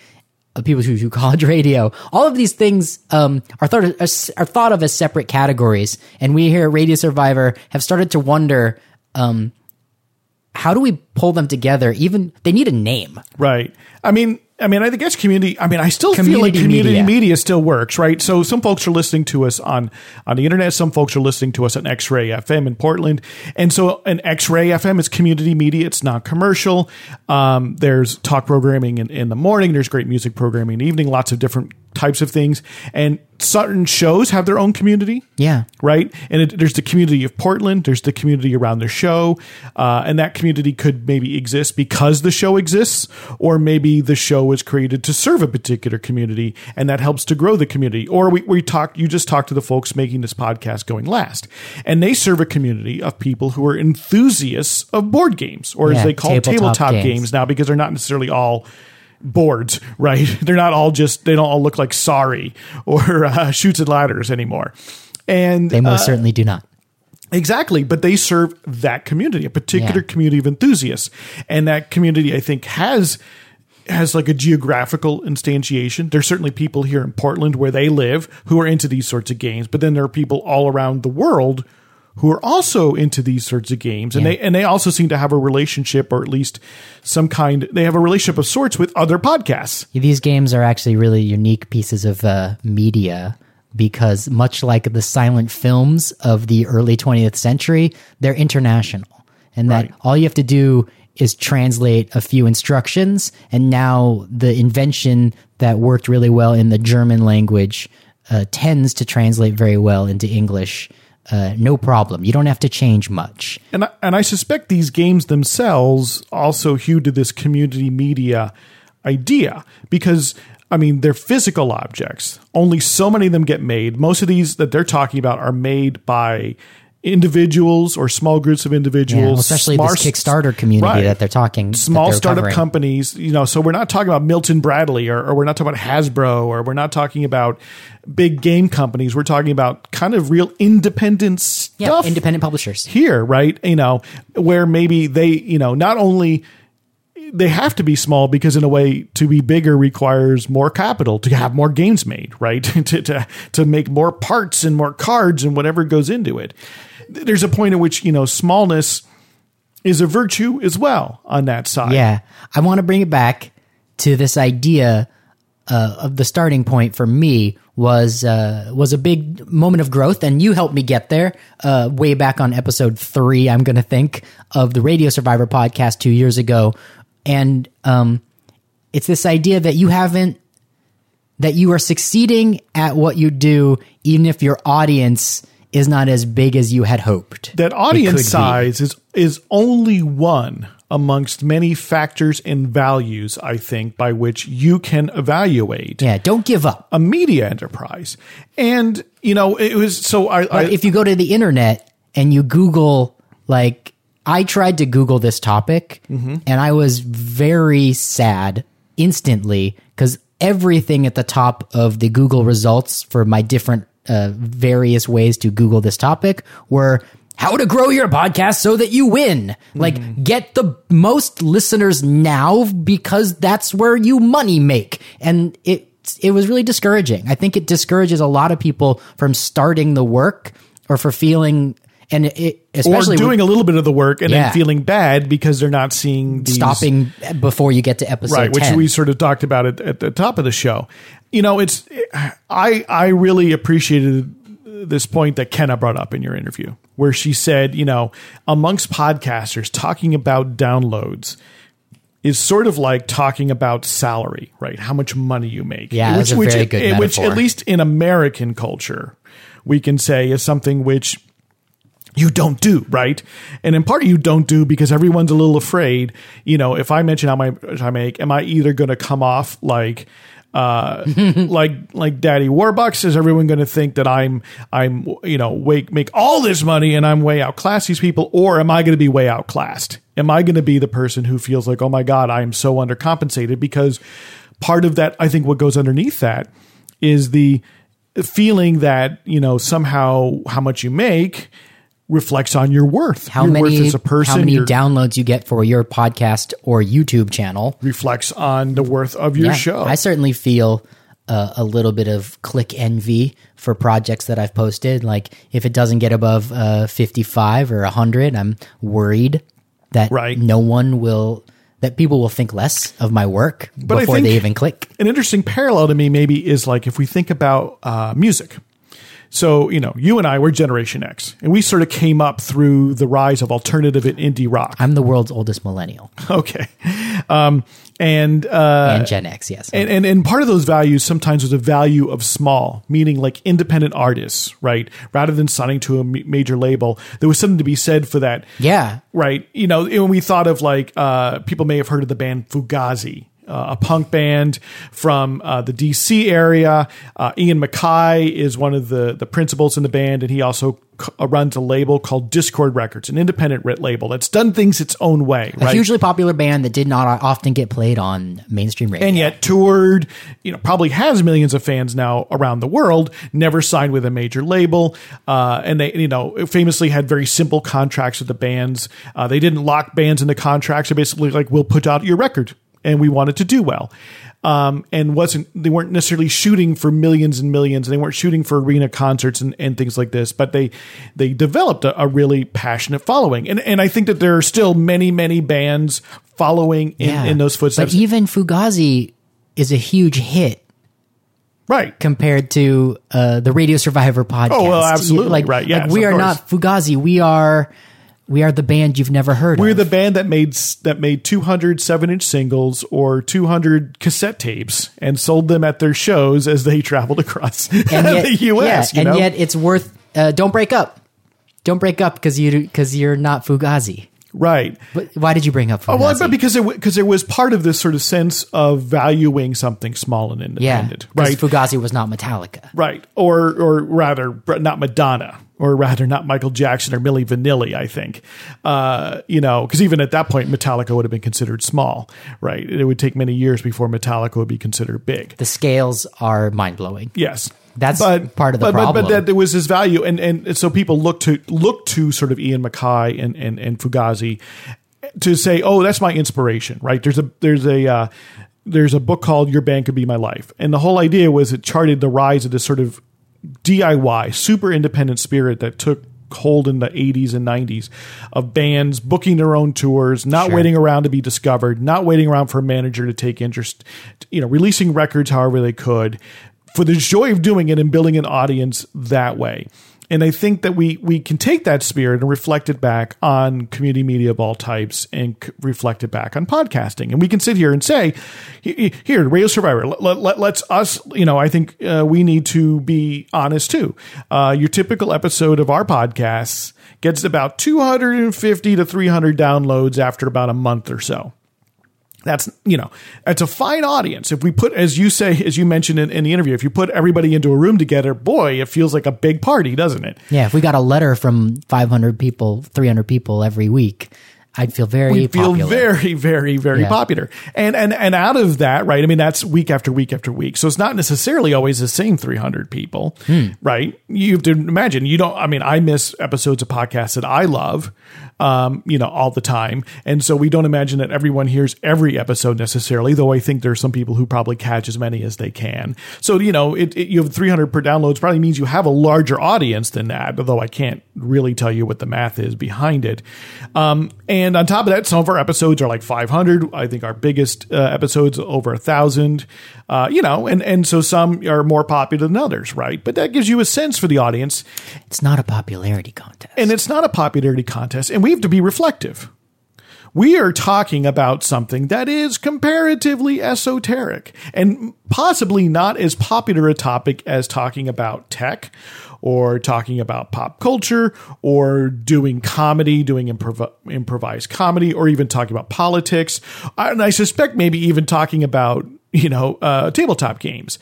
Speaker 3: uh, people who do [LAUGHS] college radio. All of these things um, are thought of, are thought of as separate categories, and we here at Radio Survivor have started to wonder. Um, how do we pull them together? Even they need a name.
Speaker 2: Right. I mean, I mean, I guess community. I mean, I still feel like
Speaker 3: Community
Speaker 2: community media.
Speaker 3: media.
Speaker 2: still works, right? So some folks are listening to us on on the internet. Some folks are listening to us on X Ray FM in Portland, and so an X Ray FM is community media. It's not commercial. Um, there's talk programming in, in the morning. There's great music programming in the evening. Lots of different types of things, and certain shows have their own community
Speaker 3: Yeah.
Speaker 2: right? And it, there's the community of Portland. There's the community around the show, uh, and that community could maybe exist because the show exists, or maybe the show was created to serve a particular community, and that helps to grow the community. Or we we talked. You just talked to the folks making this podcast going last, and they serve a community of people who are enthusiasts of board games, or as they call
Speaker 3: tabletop
Speaker 2: tabletop, games.
Speaker 3: games.
Speaker 2: now, because they're not necessarily all boards, right? [LAUGHS] They're not all just they don't all look like sorry or [LAUGHS] uh, Chutes and Ladders anymore. And
Speaker 3: They most
Speaker 2: uh,
Speaker 3: certainly do not.
Speaker 2: Exactly, but they serve that community, a particular
Speaker 3: Yeah.
Speaker 2: community of enthusiasts, and that community, I think, has has like a geographical instantiation. There's certainly people here in Portland where they live who are into these sorts of games, but then there are people all around the world who are also into these sorts of games, and
Speaker 3: Yeah.
Speaker 2: they and they also seem to have a relationship, or at least some kind. They have a relationship of sorts with other podcasts.
Speaker 3: These games are actually really unique pieces of uh, media because, much like the silent films of the early 20th century, they're international. And that
Speaker 2: Right.
Speaker 3: all you have to do is translate a few instructions. And now the invention that worked really well in the German language uh, tends to translate very well into English. Uh, no problem. You don't have to change much.
Speaker 2: And I, and I suspect these games themselves also hew to this community media idea because I mean they're physical objects. Only so many of them get made. Most of these that they're talking about are made by individuals or small groups of
Speaker 3: Yeah,
Speaker 2: individuals,
Speaker 3: especially
Speaker 2: smart-
Speaker 3: this Kickstarter community
Speaker 2: Right.
Speaker 3: that they're talking.
Speaker 2: small
Speaker 3: they're
Speaker 2: startup
Speaker 3: covering.
Speaker 2: companies, you know, so we're not talking about Milton Bradley or, or we're not talking about Hasbro or we're not talking about big game companies. We're talking about kind of real independent
Speaker 3: Yeah,
Speaker 2: stuff
Speaker 3: independent publishers.
Speaker 2: here, right? You know, where maybe they, you know, not only they have to be small because in a way to be bigger requires more capital to have more games made, right? [LAUGHS] to, to to make more parts and more cards and whatever goes into it. There's a point at which, you know, smallness is a virtue as well on that side.
Speaker 3: Yeah, I want to bring it back to this idea uh, of the starting point for me was uh, was a big moment of growth, and you helped me get there uh, way back on episode three. I'm going to think of the Radio Survivor podcast two years ago, and um, it's this idea that you haven't that you are succeeding at what you do, even if your audience is not as big as you had hoped.
Speaker 2: that audience
Speaker 3: be.
Speaker 2: size is is only one amongst many factors and values i think by which you can evaluate
Speaker 3: Yeah, don't give up.
Speaker 2: a media enterprise and you know it was so i, I
Speaker 3: if you go to the internet and you Google, like, I tried to Google this topic
Speaker 2: Mm-hmm.
Speaker 3: and I was very sad instantly because everything at the top of the Google results for my different uh, various ways to Google this topic were how to grow your podcast so that you win. Like,
Speaker 2: Mm-hmm.
Speaker 3: get the most listeners now because that's where you money make. And it, it was really discouraging. I think it discourages a lot of people from starting the work or for feeling, and it,
Speaker 2: or
Speaker 3: especially
Speaker 2: doing a little bit of the work and
Speaker 3: Yeah.
Speaker 2: then feeling bad because they're not seeing these,
Speaker 3: stopping before you get to episode
Speaker 2: right which we sort of talked about at, at the top of the show you know, it's I I really appreciated this point that Kenna brought up in your interview, where she said, you know, amongst podcasters talking about downloads is sort of like talking about salary, right? How much money you make.
Speaker 3: Yeah, that's a very good
Speaker 2: Which, at least in American culture, we can say is something which you don't do, right? And in part you don't do because everyone's a little afraid. You know, if I mention how much I make, am I either going to come off like uh [LAUGHS] like like daddy warbucks is everyone going to think that i'm i'm you know wake make all this money and i'm way outclass these people or am i going to be way outclassed am i going to be the person who feels like oh my god i am so undercompensated because part of that i think what goes underneath that is the feeling that you know somehow how much you make reflects on your worth
Speaker 3: How
Speaker 2: your
Speaker 3: many
Speaker 2: worth as a person
Speaker 3: how many
Speaker 2: your-
Speaker 3: downloads you get for your podcast or YouTube channel?
Speaker 2: reflects on the worth of your
Speaker 3: Yeah,
Speaker 2: show
Speaker 3: I certainly feel uh, a little bit of click envy for projects that I've posted. Like if it doesn't get above uh, 55 or 100, I'm worried that
Speaker 2: Right.
Speaker 3: no one will, that people will think less of my work
Speaker 2: But
Speaker 3: before they even click.
Speaker 2: an interesting parallel to me maybe is like if we think about uh, music. So, you know, you and I were Generation X, and we sort of came up through the rise of alternative and indie rock.
Speaker 3: I'm the world's oldest millennial [LAUGHS]
Speaker 2: Okay. Um, and, uh,
Speaker 3: and Gen X, yes.
Speaker 2: and, and and part of those values sometimes was a value of small, meaning like independent artists, right? Rather than signing to a major label, there was something to be said for that.
Speaker 3: yeah.
Speaker 2: right? You know, when we thought of like uh, people may have heard of the band Fugazi. Uh, a punk band from uh, the DC area. Uh, Ian MacKaye is one of the the principals in the band, and he also c- uh, runs a label called Dischord Records, an independent writ label that's done things its own way,
Speaker 3: A
Speaker 2: right?
Speaker 3: hugely popular band that did not often get played on mainstream radio.
Speaker 2: and yet toured, you know, probably has millions of fans now around the world, never signed with a major label. Uh, and they, you know, famously had very simple contracts with the bands. Uh, they didn't lock bands into contracts. They're basically like, we'll put out your record and we wanted to do well. Um, and wasn't, they weren't necessarily shooting for millions and millions. and They weren't shooting for arena concerts and, and things like this, but they, they developed a, a really passionate following. And, and I think that there are still many, many bands following in,
Speaker 3: Yeah.
Speaker 2: in those footsteps.
Speaker 3: But even Fugazi is a huge hit
Speaker 2: right.
Speaker 3: compared to uh, the Radio Survivor podcast.
Speaker 2: Oh, well, absolutely.
Speaker 3: Like,
Speaker 2: Right, yes,
Speaker 3: like we are
Speaker 2: course.
Speaker 3: not Fugazi. We are we are the band you've never heard
Speaker 2: We're
Speaker 3: of.
Speaker 2: the band that made that made 200 seven inch singles or 200 cassette tapes and sold them at their shows as they [LAUGHS] traveled across [LAUGHS]
Speaker 3: yet,
Speaker 2: the U.S.
Speaker 3: yeah, and
Speaker 2: know?
Speaker 3: yet it's worth. Uh, don't break up. Don't break up because you because you're not Fugazi.
Speaker 2: right.
Speaker 3: But why did you bring up Fugazi?
Speaker 2: Oh, well, because it because it was part of this sort of sense of valuing something small and
Speaker 3: yeah,
Speaker 2: right?
Speaker 3: Fugazi was not Metallica.
Speaker 2: right, or or rather, not Madonna, or rather, not Michael Jackson or Milli Vanilli. I think, uh, you know, because even at that point, Metallica would have been considered small, right? It would take many years before Metallica would be considered big.
Speaker 3: The scales are mind blowing.
Speaker 2: Yes.
Speaker 3: That's part of the
Speaker 2: but, But,
Speaker 3: problem.
Speaker 2: but that there was this value, and, and so people look to look to sort of Ian MacKaye and, and, and Fugazi to say, oh, that's my inspiration, right? There's a there's a uh, there's a book called Your Band Could Be My Life, and the whole idea was it charted the rise of this sort of DIY, super independent spirit that took hold in the 80s and 90s of bands booking their own tours, not
Speaker 3: Sure.
Speaker 2: waiting around to be discovered, not waiting around for a manager to take interest, you know, releasing records however they could for the joy of doing it and building an audience that way. And I think that we we can take that spirit and reflect it back on community media of all types and c- reflect it back on podcasting. And we can sit here and say, he- he- here, Radio Survivor, let, let, let's us, you know, I think uh, we need to be honest too. Uh, your typical episode of our podcasts gets about 250 to 300 downloads after about a month or so that's you know it's a fine audience if we put as you say as you mentioned in, in the interview if you put everybody into a room together boy it feels like a big party doesn't it
Speaker 3: Yeah, if we got a letter from 500 people, 300 people every week, I'd feel very
Speaker 2: we feel
Speaker 3: popular.
Speaker 2: very very very
Speaker 3: Yeah.
Speaker 2: popular and and and out of that right i mean that's week after week after week so it's not necessarily always the same 300 people
Speaker 3: Hmm.
Speaker 2: right you have to imagine you don't i mean i miss episodes of podcasts that i love um, you know, all the time. And so we don't imagine that everyone hears every episode necessarily, though I think there are some people who probably catch as many as they can. So, you know, it, it, you have 300 per downloads probably means you have a larger audience than that, although I can't really tell you what the math is behind it. Um, and on top of that, some of our episodes are like 500. I think our biggest uh, episodes over a thousand. Uh, you know, and and so some are more popular than others, right? But that gives you a sense for the audience,
Speaker 3: It's not a popularity contest.
Speaker 2: and it's not a popularity contest, and we have to be reflective. We are talking about something that is comparatively esoteric and possibly not as popular a topic as talking about tech or talking about pop culture or doing comedy, doing improv- improvised comedy, or even talking about politics. And I suspect maybe even talking about you know, uh, tabletop games.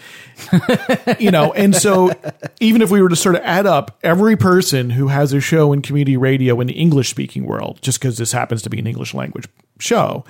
Speaker 2: [LAUGHS] you know, and so even if we were to sort of add up every person who has a show in community radio in the English speaking world, just because this happens to be an English language show,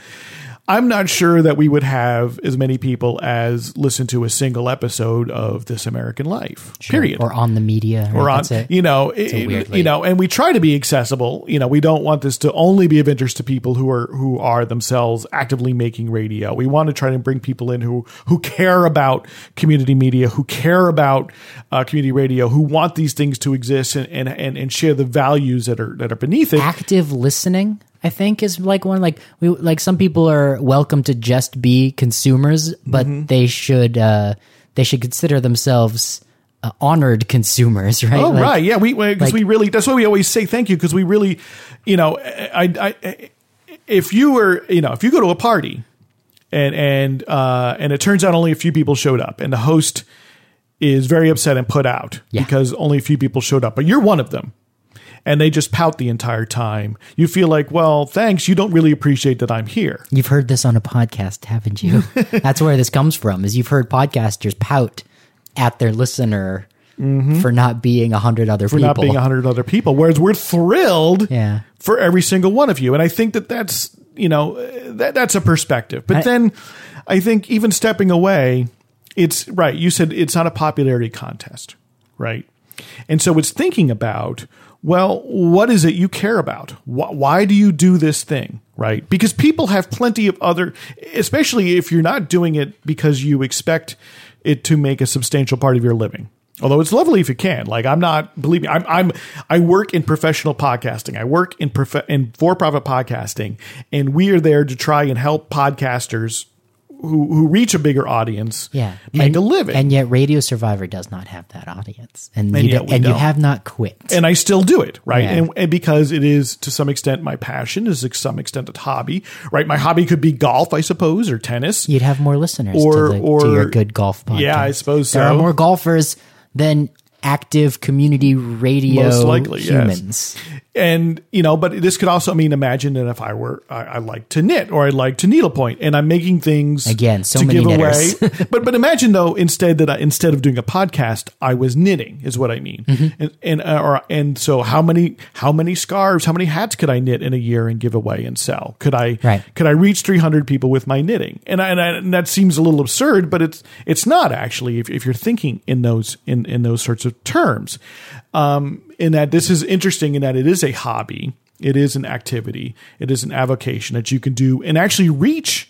Speaker 2: I'm not sure that we would have as many people as listen to a single episode of This American Life. Period
Speaker 3: or on the media. Right?
Speaker 2: or on
Speaker 3: That's it.
Speaker 2: you know
Speaker 3: a
Speaker 2: it- you know and we try to be accessible you know we don't want this to only be of interest to people who are who are themselves actively making radio we want to try to bring people in who who care about community media who care about uh, community radio who want these things to exist and, and and and share the values that are that are beneath it
Speaker 3: active listening i think is like one like we like some people are welcome to just be consumers but
Speaker 2: Mm-hmm.
Speaker 3: they should uh they should consider themselves uh, honored consumers [LAUGHS] right
Speaker 2: Oh
Speaker 3: Like,
Speaker 2: right, yeah. We because
Speaker 3: like-
Speaker 2: we really that's why we always say thank you because we really, you know, I, I if you were you know if you go to a party and and uh, and it turns out only a few people showed up and the host is very upset and put out
Speaker 3: Yeah.
Speaker 2: because only a few people showed up, but you're one of them. And they just pout the entire time. You feel like, well, thanks. You don't really appreciate that I'm here.
Speaker 3: you've heard this on a podcast haven't you [LAUGHS] that's where this comes from is you've heard podcasters pout at their listener for not being a hundred other
Speaker 2: Mm-hmm. for
Speaker 3: people
Speaker 2: not being a hundred other people. Whereas we're thrilled
Speaker 3: Yeah.
Speaker 2: for every single one of you, and I think that that's you know that that's a perspective. But
Speaker 3: I-
Speaker 2: then I think even stepping away, it's right. You said it's not a popularity contest, right? And so it's thinking about well, what is it you care about? Why, do you do this thing? Right? Because people have plenty of other, especially if you're not doing it because you expect it to make a substantial part of your living. Although it's lovely if you can. Like I'm not, believe me, I'm, I'm, I work in professional podcasting. I work in prof- in for-profit podcasting, and we are there to try and help podcasters who who reach a bigger audience,
Speaker 3: yeah
Speaker 2: make
Speaker 3: and,
Speaker 2: a living.
Speaker 3: and yet radio survivor does not have that audience and,
Speaker 2: And
Speaker 3: you,
Speaker 2: yet
Speaker 3: do- and you
Speaker 2: don't.
Speaker 3: have not quit
Speaker 2: and I still do it, right?
Speaker 3: Yeah.
Speaker 2: And, and because it is to some extent my passion, is to some extent a hobby, right? My hobby could be golf, I suppose, or tennis.
Speaker 3: you'd have more listeners
Speaker 2: Or-
Speaker 3: to, the,
Speaker 2: or-
Speaker 3: to your good golf podcast.
Speaker 2: Yeah, I suppose
Speaker 3: There
Speaker 2: so.
Speaker 3: are more golfers than active community radio
Speaker 2: Most likely, yes. And you know but this could also mean imagine that if i were i, I like to knit or i like to needlepoint and i'm making things
Speaker 3: Again, so
Speaker 2: to
Speaker 3: many
Speaker 2: give
Speaker 3: knitters.
Speaker 2: away [LAUGHS] but but imagine though instead that I, instead of doing a podcast i was knitting is what i mean
Speaker 3: Mm-hmm.
Speaker 2: and and uh, or and so how many how many scarves how many hats could i knit in a year and give away and sell could i
Speaker 3: Right.
Speaker 2: could i reach 300 people with my knitting and, I, and, I, and that seems a little absurd but it's it's not actually if, if you're thinking in those in in those sorts of terms um, in that this is interesting in that it is a hobby, it is an activity, it is an avocation that you can do and actually reach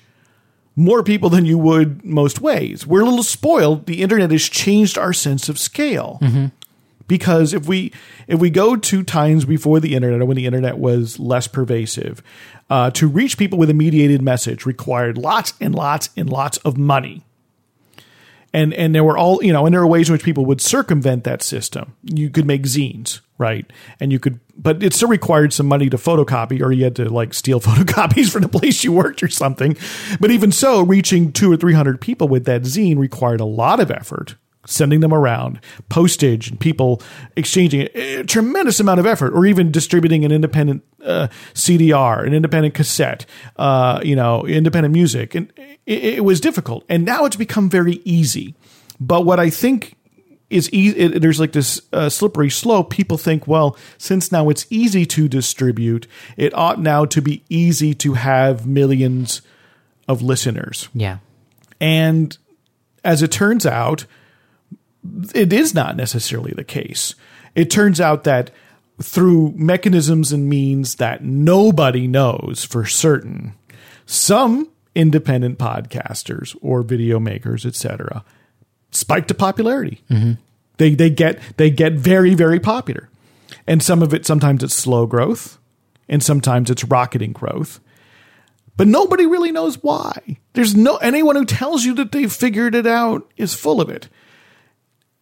Speaker 2: more people than you would most ways. We're a little spoiled. The internet has changed our sense of scale. Because if we if we go to times before the internet or when the internet was less pervasive, uh, to reach people with a mediated message required lots and lots and lots of money and and there were all you know and there are ways in which people would circumvent that system. You could make zines right? And you could but it still required some money to photocopy or you had to like steal [LAUGHS] photocopies from the place you worked or something. But even so reaching two or three hundred people with that zine required a lot of effort sending them around postage and people exchanging it a tremendous amount of effort or even distributing an independent uh, cdr an independent cassette uh, you know independent music. And it, it was difficult. And now it's become very easy. But what i think is easy it, there's like this uh, slippery slope. People think well since now it's easy to distribute it ought now to be easy to have millions of listeners.
Speaker 3: Yeah.
Speaker 2: and as it turns out, it is not necessarily the case. It turns out that through mechanisms and means that nobody knows for certain, some independent podcasters or video makers, etc., spike to popularity. Mm-hmm. They they get they get very very popular, and some of it sometimes it's slow growth. and sometimes it's rocketing growth. But nobody really knows why. There's no anyone who tells you that they've figured it out is full of it.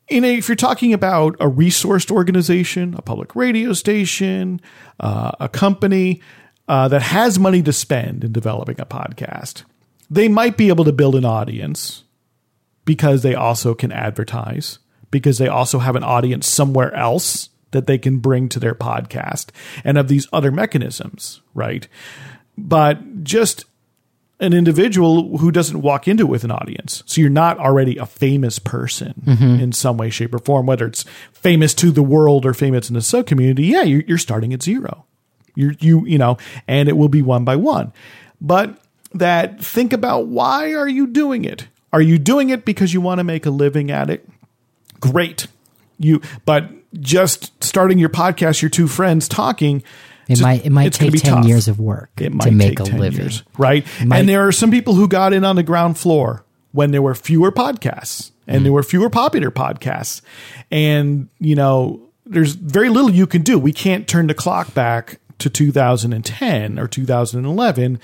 Speaker 2: A, if you're talking about a resourced organization, a public radio station, uh, a company uh, that has money to spend in developing a podcast, they might be able to build an audience because they also can advertise, because they also have an audience somewhere else that they can bring to their podcast and of these other mechanisms, right? But just an individual who doesn't walk into it with an audience. So you're not already a famous person mm-hmm. in some way, shape, or form, whether it's famous to the world or famous in the sub community. Yeah, you're, you're starting at zero. You're, you, you know, and it will be one by one. But that think about why are you doing it? Are you doing it because you want to make a living at it? Great. You, but just starting your podcast, your two friends talking,
Speaker 3: It might it might take ten
Speaker 2: tough.
Speaker 3: years of work
Speaker 2: It might
Speaker 3: to make a
Speaker 2: 10
Speaker 3: living.
Speaker 2: years, right?
Speaker 3: might-
Speaker 2: and there are some people who got in on the ground floor when there were fewer podcasts and there mm. were fewer popular podcasts. And, you know, there's very little you can do. We can't turn the clock back to 2010 or 2011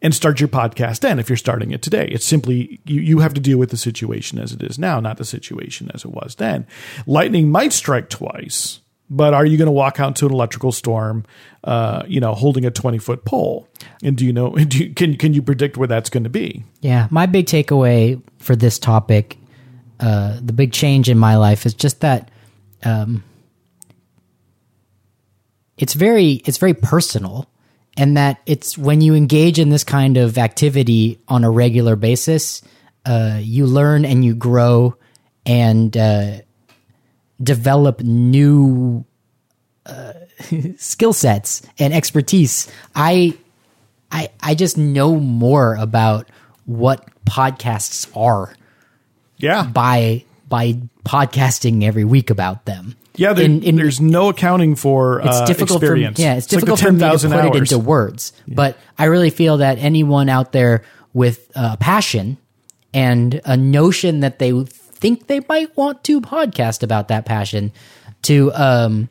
Speaker 2: and start your podcast then if you're starting it today. It's simply you, you have to deal with the situation as it is now, not the situation as it was then. Lightning might strike twice, but are you going to walk out into an electrical storm, uh, you know, holding a 20 foot pole? And do you know, [LAUGHS] do you, can, can you predict where that's going to be?
Speaker 3: Yeah, my big takeaway for this topic, uh, the big change in my life is just that um, it's very it's very personal, and that it's when you engage in this kind of activity on a regular basis, uh, you learn and you grow and uh, develop new uh, [LAUGHS] skill sets and expertise. I I I just know more about what podcasts are
Speaker 2: Yeah.
Speaker 3: by by podcasting every week about them.
Speaker 2: Yeah. There,
Speaker 3: In- in-
Speaker 2: there's no accounting for
Speaker 3: it's
Speaker 2: uh,
Speaker 3: difficult
Speaker 2: experience.
Speaker 3: for yeah, it's,
Speaker 2: like the
Speaker 3: difficult for me to
Speaker 2: 10,000
Speaker 3: put it into words. But I really feel that anyone out there with uh, passion and a notion that they think they might want to podcast about that passion to um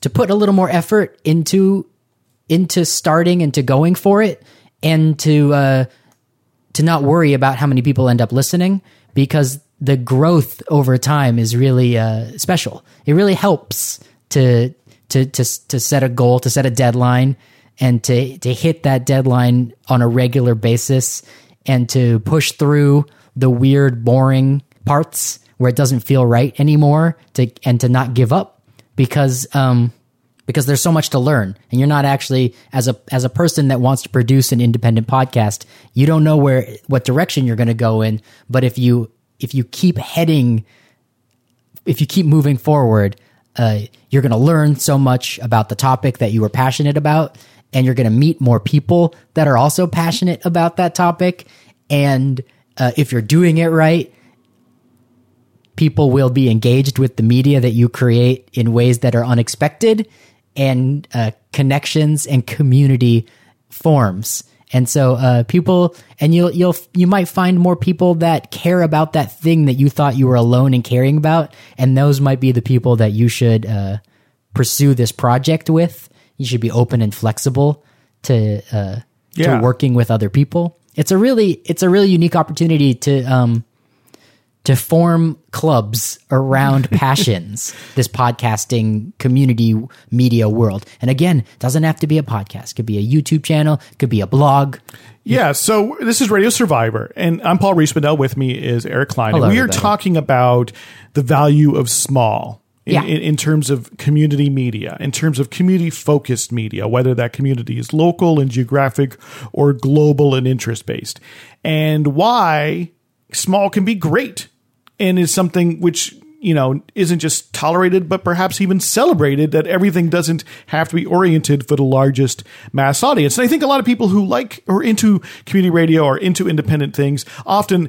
Speaker 3: to put a little more effort into into starting and to going for it and to uh to not worry about how many people end up listening because the growth over time is really uh, special. It really helps to to to to set a goal, to set a deadline, and to to hit that deadline on a regular basis, and to push through the weird, boring parts where it doesn't feel right anymore. To and to not give up because um because there's so much to learn and you're not actually as a as a person that wants to produce an independent podcast you don't know where what direction you're going to go in but if you if you keep heading if you keep moving forward uh, you're going to learn so much about the topic that you were passionate about and you're going to meet more people that are also passionate about that topic and uh, if you're doing it right people will be engaged with the media that you create in ways that are unexpected and uh, connections and community forms. And so uh, people and you'll you'll you might find more people that care about that thing that you thought you were alone in caring about and those might be the people that you should uh, pursue this project with. You should be open and flexible to uh,
Speaker 2: Yeah.
Speaker 3: to working with other people it's a really it's a really unique opportunity to um, to form clubs around [LAUGHS] passions this podcasting community media world and again it doesn't have to be a podcast it could be a youtube channel it could be a blog
Speaker 2: Yeah, so this is Radio Survivor, and I'm Paul Riismandel. With me is Eric Klein.
Speaker 3: Hello,
Speaker 2: and we are talking about the value of small in,
Speaker 3: Yeah.
Speaker 2: in, in terms of community media, in terms of community focused media, whether that community is local and geographic or global and interest based, and why small can be great and is something which you know isn't just tolerated but perhaps even celebrated that everything doesn't have to be oriented for the largest mass audience. And i think a lot of people who like or into community radio or into independent things often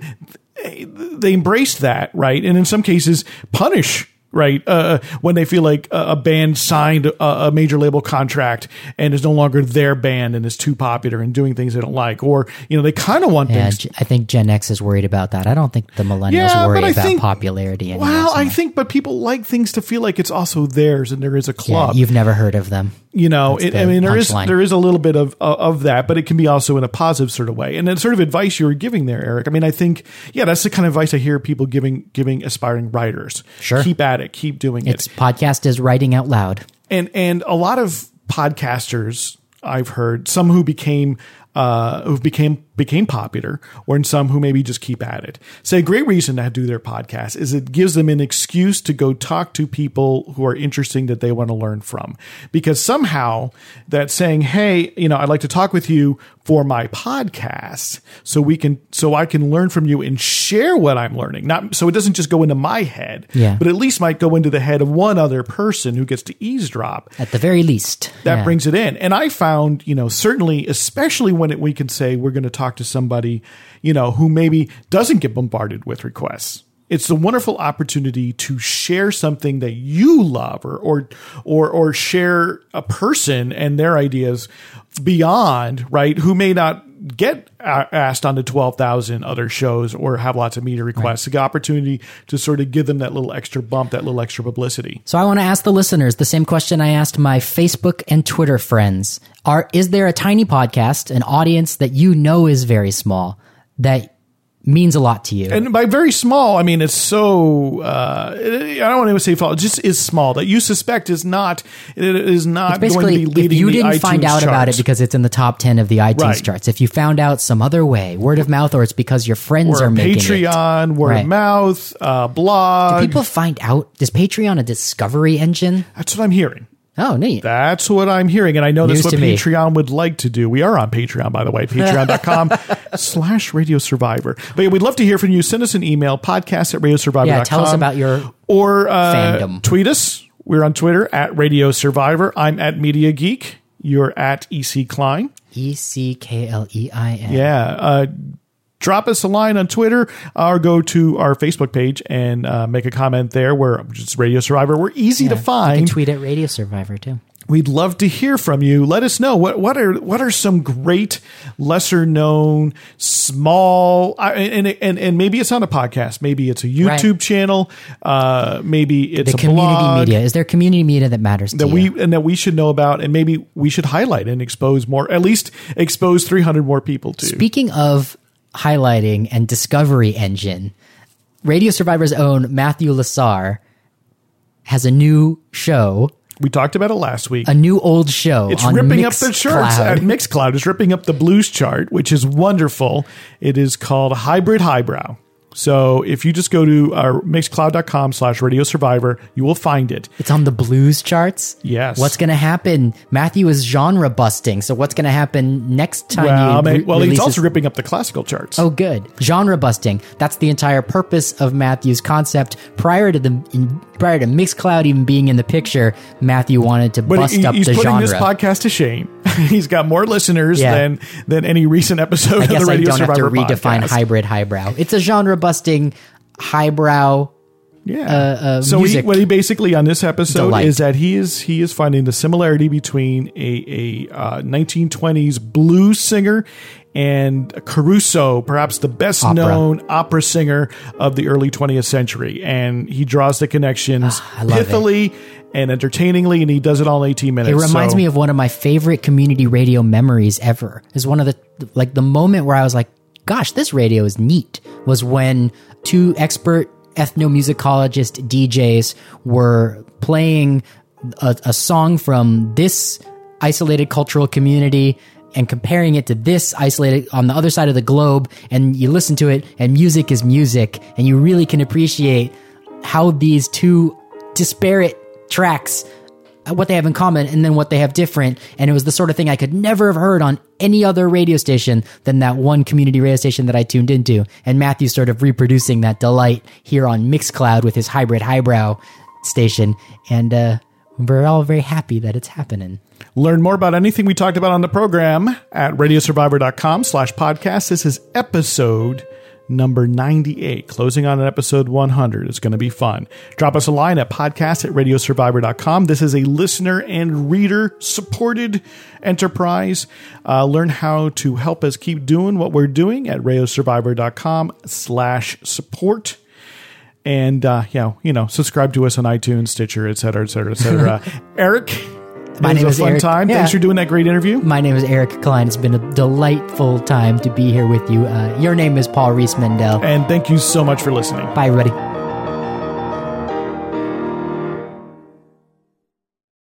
Speaker 2: they embrace that right? And in some cases punish right? Uh, when they feel like a, band signed a, a major label contract and is no longer their band and is too popular and doing things they don't like or you know they kind of want
Speaker 3: yeah
Speaker 2: things
Speaker 3: i think gen x is worried about that. I don't think the millennials
Speaker 2: Yeah,
Speaker 3: worry about
Speaker 2: think-
Speaker 3: popularity anymore
Speaker 2: Well, I think, but people like things to feel like it's also theirs, and there is a
Speaker 3: yeah,
Speaker 2: club.
Speaker 3: you've never heard of them
Speaker 2: you know, it, I mean, there is
Speaker 3: punchline.
Speaker 2: there is a little bit of of that, but it can be also in a positive sort of way. And the sort of advice you were giving there, Eric. I mean, I think yeah, that's the kind of advice I hear people giving giving aspiring writers.
Speaker 3: Sure.
Speaker 2: keep at it, keep doing
Speaker 3: It's
Speaker 2: it.
Speaker 3: podcast is writing out loud.
Speaker 2: And and a lot of podcasters I've heard some who became uh, who became became popular, or in some who maybe just keep at it. Say a great reason to do their podcast is it gives them an excuse to go talk to people who are interesting that they want to learn from. Because somehow that saying, "Hey, you know, I'd like to talk with you for my podcast, so we can, so I can learn from you and share what I'm learning." Not so it doesn't just go into my head,
Speaker 3: Yeah.
Speaker 2: but at least might go into the head of one other person who gets to eavesdrop
Speaker 3: At the very least.
Speaker 2: that
Speaker 3: Yeah.
Speaker 2: brings it in. And I found, you know, certainly, especially when it, we can say we're going to talk to somebody, you know, who maybe doesn't get bombarded with requests. It's a wonderful opportunity to share something that you love, or or or or share a person and their ideas beyond right who may not get asked onto the 12,000 other shows or have lots of media requests. The opportunity to sort of give them that little extra bump, that little extra publicity.
Speaker 3: So I want to ask the listeners the same question I asked my Facebook and Twitter friends. Are is there a tiny podcast, an audience that you know is very small that means a lot to you?
Speaker 2: and by very small, I mean it's so. Uh, I don't want to say small. It just is small that you suspect is not. It is not going to be
Speaker 3: if
Speaker 2: leading.
Speaker 3: biggest.
Speaker 2: You
Speaker 3: didn't find out about it because it's in the top 10 of the iTunes
Speaker 2: Right.
Speaker 3: charts, if you found out some other way, word of mouth, or it's because your friends
Speaker 2: or
Speaker 3: are making it.
Speaker 2: Patreon, word
Speaker 3: Right.
Speaker 2: of mouth, uh, blog.
Speaker 3: Do people find out, is Patreon a discovery engine?
Speaker 2: That's what I'm hearing.
Speaker 3: Oh, neat.
Speaker 2: That's what I'm hearing. And I know
Speaker 3: News
Speaker 2: that's what
Speaker 3: to me.
Speaker 2: Patreon would like to do. We are on Patreon, by the way, [LAUGHS] patreon.com slash radio survivor. But yeah, we'd love to hear from you. Send us an email, podcast at radiosurvivor.com.
Speaker 3: Yeah, tell us about your
Speaker 2: or uh,
Speaker 3: fandom.
Speaker 2: tweet us. We're on Twitter at Radio Survivor. I'm at Media Geek. You're at EC Klein.
Speaker 3: E C K L E I N.
Speaker 2: Yeah. Uh, drop us a line on Twitter or go to our Facebook page and uh, make a comment there. We're just Radio Survivor. We're easy to
Speaker 3: You can
Speaker 2: find.
Speaker 3: tweet at Radio Survivor too.
Speaker 2: We'd love to hear from you. Let us know what what are what are some great lesser known small and and and maybe it's on a podcast. Maybe it's a YouTube
Speaker 3: Right.
Speaker 2: channel. Uh, maybe it's
Speaker 3: The
Speaker 2: a
Speaker 3: community
Speaker 2: blog
Speaker 3: media. Is there community media that matters to
Speaker 2: that
Speaker 3: you?
Speaker 2: we and that we should know about, and maybe we should highlight and expose more. At least expose three hundred more people to.
Speaker 3: Speaking of highlighting and discovery engine, Radio Survivor's own Matthew Lasar has a new show,
Speaker 2: we talked about it last week.
Speaker 3: a new old show.
Speaker 2: It's ripping up the charts
Speaker 3: Mixcloud.
Speaker 2: at Mixcloud. It's ripping up the blues chart, which is wonderful. It is called Hybrid Highbrow. So if you just go to our mixcloud.com slash radio survivor, you will find it.
Speaker 3: It's on the blues charts.
Speaker 2: Yes.
Speaker 3: What's going to happen? Matthew is genre busting. So what's going to happen next time?
Speaker 2: Well, I mean,
Speaker 3: re-
Speaker 2: well, he's
Speaker 3: release
Speaker 2: also ripping up the classical charts.
Speaker 3: Oh, good. Genre busting. That's the entire purpose of Matthew's concept. Prior to the in, prior to Mixcloud even being in the picture, Matthew wanted to
Speaker 2: but
Speaker 3: bust
Speaker 2: he-
Speaker 3: up
Speaker 2: he's
Speaker 3: the
Speaker 2: putting this podcast to shame. [LAUGHS] he's got more listeners
Speaker 3: Yeah.
Speaker 2: than than any recent episode
Speaker 3: I
Speaker 2: of the
Speaker 3: I
Speaker 2: Radio
Speaker 3: don't have to
Speaker 2: Survivor
Speaker 3: redefine
Speaker 2: podcast.
Speaker 3: hybrid highbrow. It's a genre busting highbrow.
Speaker 2: Yeah.
Speaker 3: uh,
Speaker 2: so he, what he basically on this episode
Speaker 3: delight.
Speaker 2: is that he is he is finding the similarity between a a uh, 1920s blues singer and Caruso, perhaps the best
Speaker 3: Opera.
Speaker 2: known opera singer of the early 20th century, and he draws the connections
Speaker 3: Ah, I it.
Speaker 2: pithily and entertainingly, and he does it all in 18 minutes.
Speaker 3: It reminds
Speaker 2: So-
Speaker 3: me of one of my favorite community radio memories ever. Is one of the like the moment where I was like, "Gosh, this radio is neat." Was when two expert ethnomusicologist DJs were playing a, a song from this isolated cultural community and comparing it to this isolated on the other side of the globe and you listen to it and music is music and you really can appreciate how these two disparate tracks what they have in common and then what they have different. And it was the sort of thing i could never have heard on any other radio station than that one community radio station that i tuned into. And matthew's sort of reproducing that delight here on mixcloud with his hybrid highbrow station. And uh, we're all very happy that it's happening.
Speaker 2: Learn more about anything we talked about on the program at radiosurvivor.com slash podcast. This is episode number 98, closing on an episode 100. It's going to be fun. Drop us a line at podcast at radiosurvivor.com. This is a listener and reader supported enterprise. Uh, learn how to help us keep doing what we're doing at radiosurvivor.com slash support. And, uh, yeah, you know, subscribe to us on iTunes, Stitcher, et cetera, et cetera, et cetera. [LAUGHS] Eric,
Speaker 3: My
Speaker 2: it
Speaker 3: name
Speaker 2: was
Speaker 3: is
Speaker 2: a fun
Speaker 3: Eric.
Speaker 2: time.
Speaker 3: Yeah.
Speaker 2: Thanks for doing that great interview.
Speaker 3: My name is Eric Klein. It's been a delightful time to be here with you. Uh, your name is Paul Riismandel.
Speaker 2: And thank you so much for listening.
Speaker 3: Bye, everybody.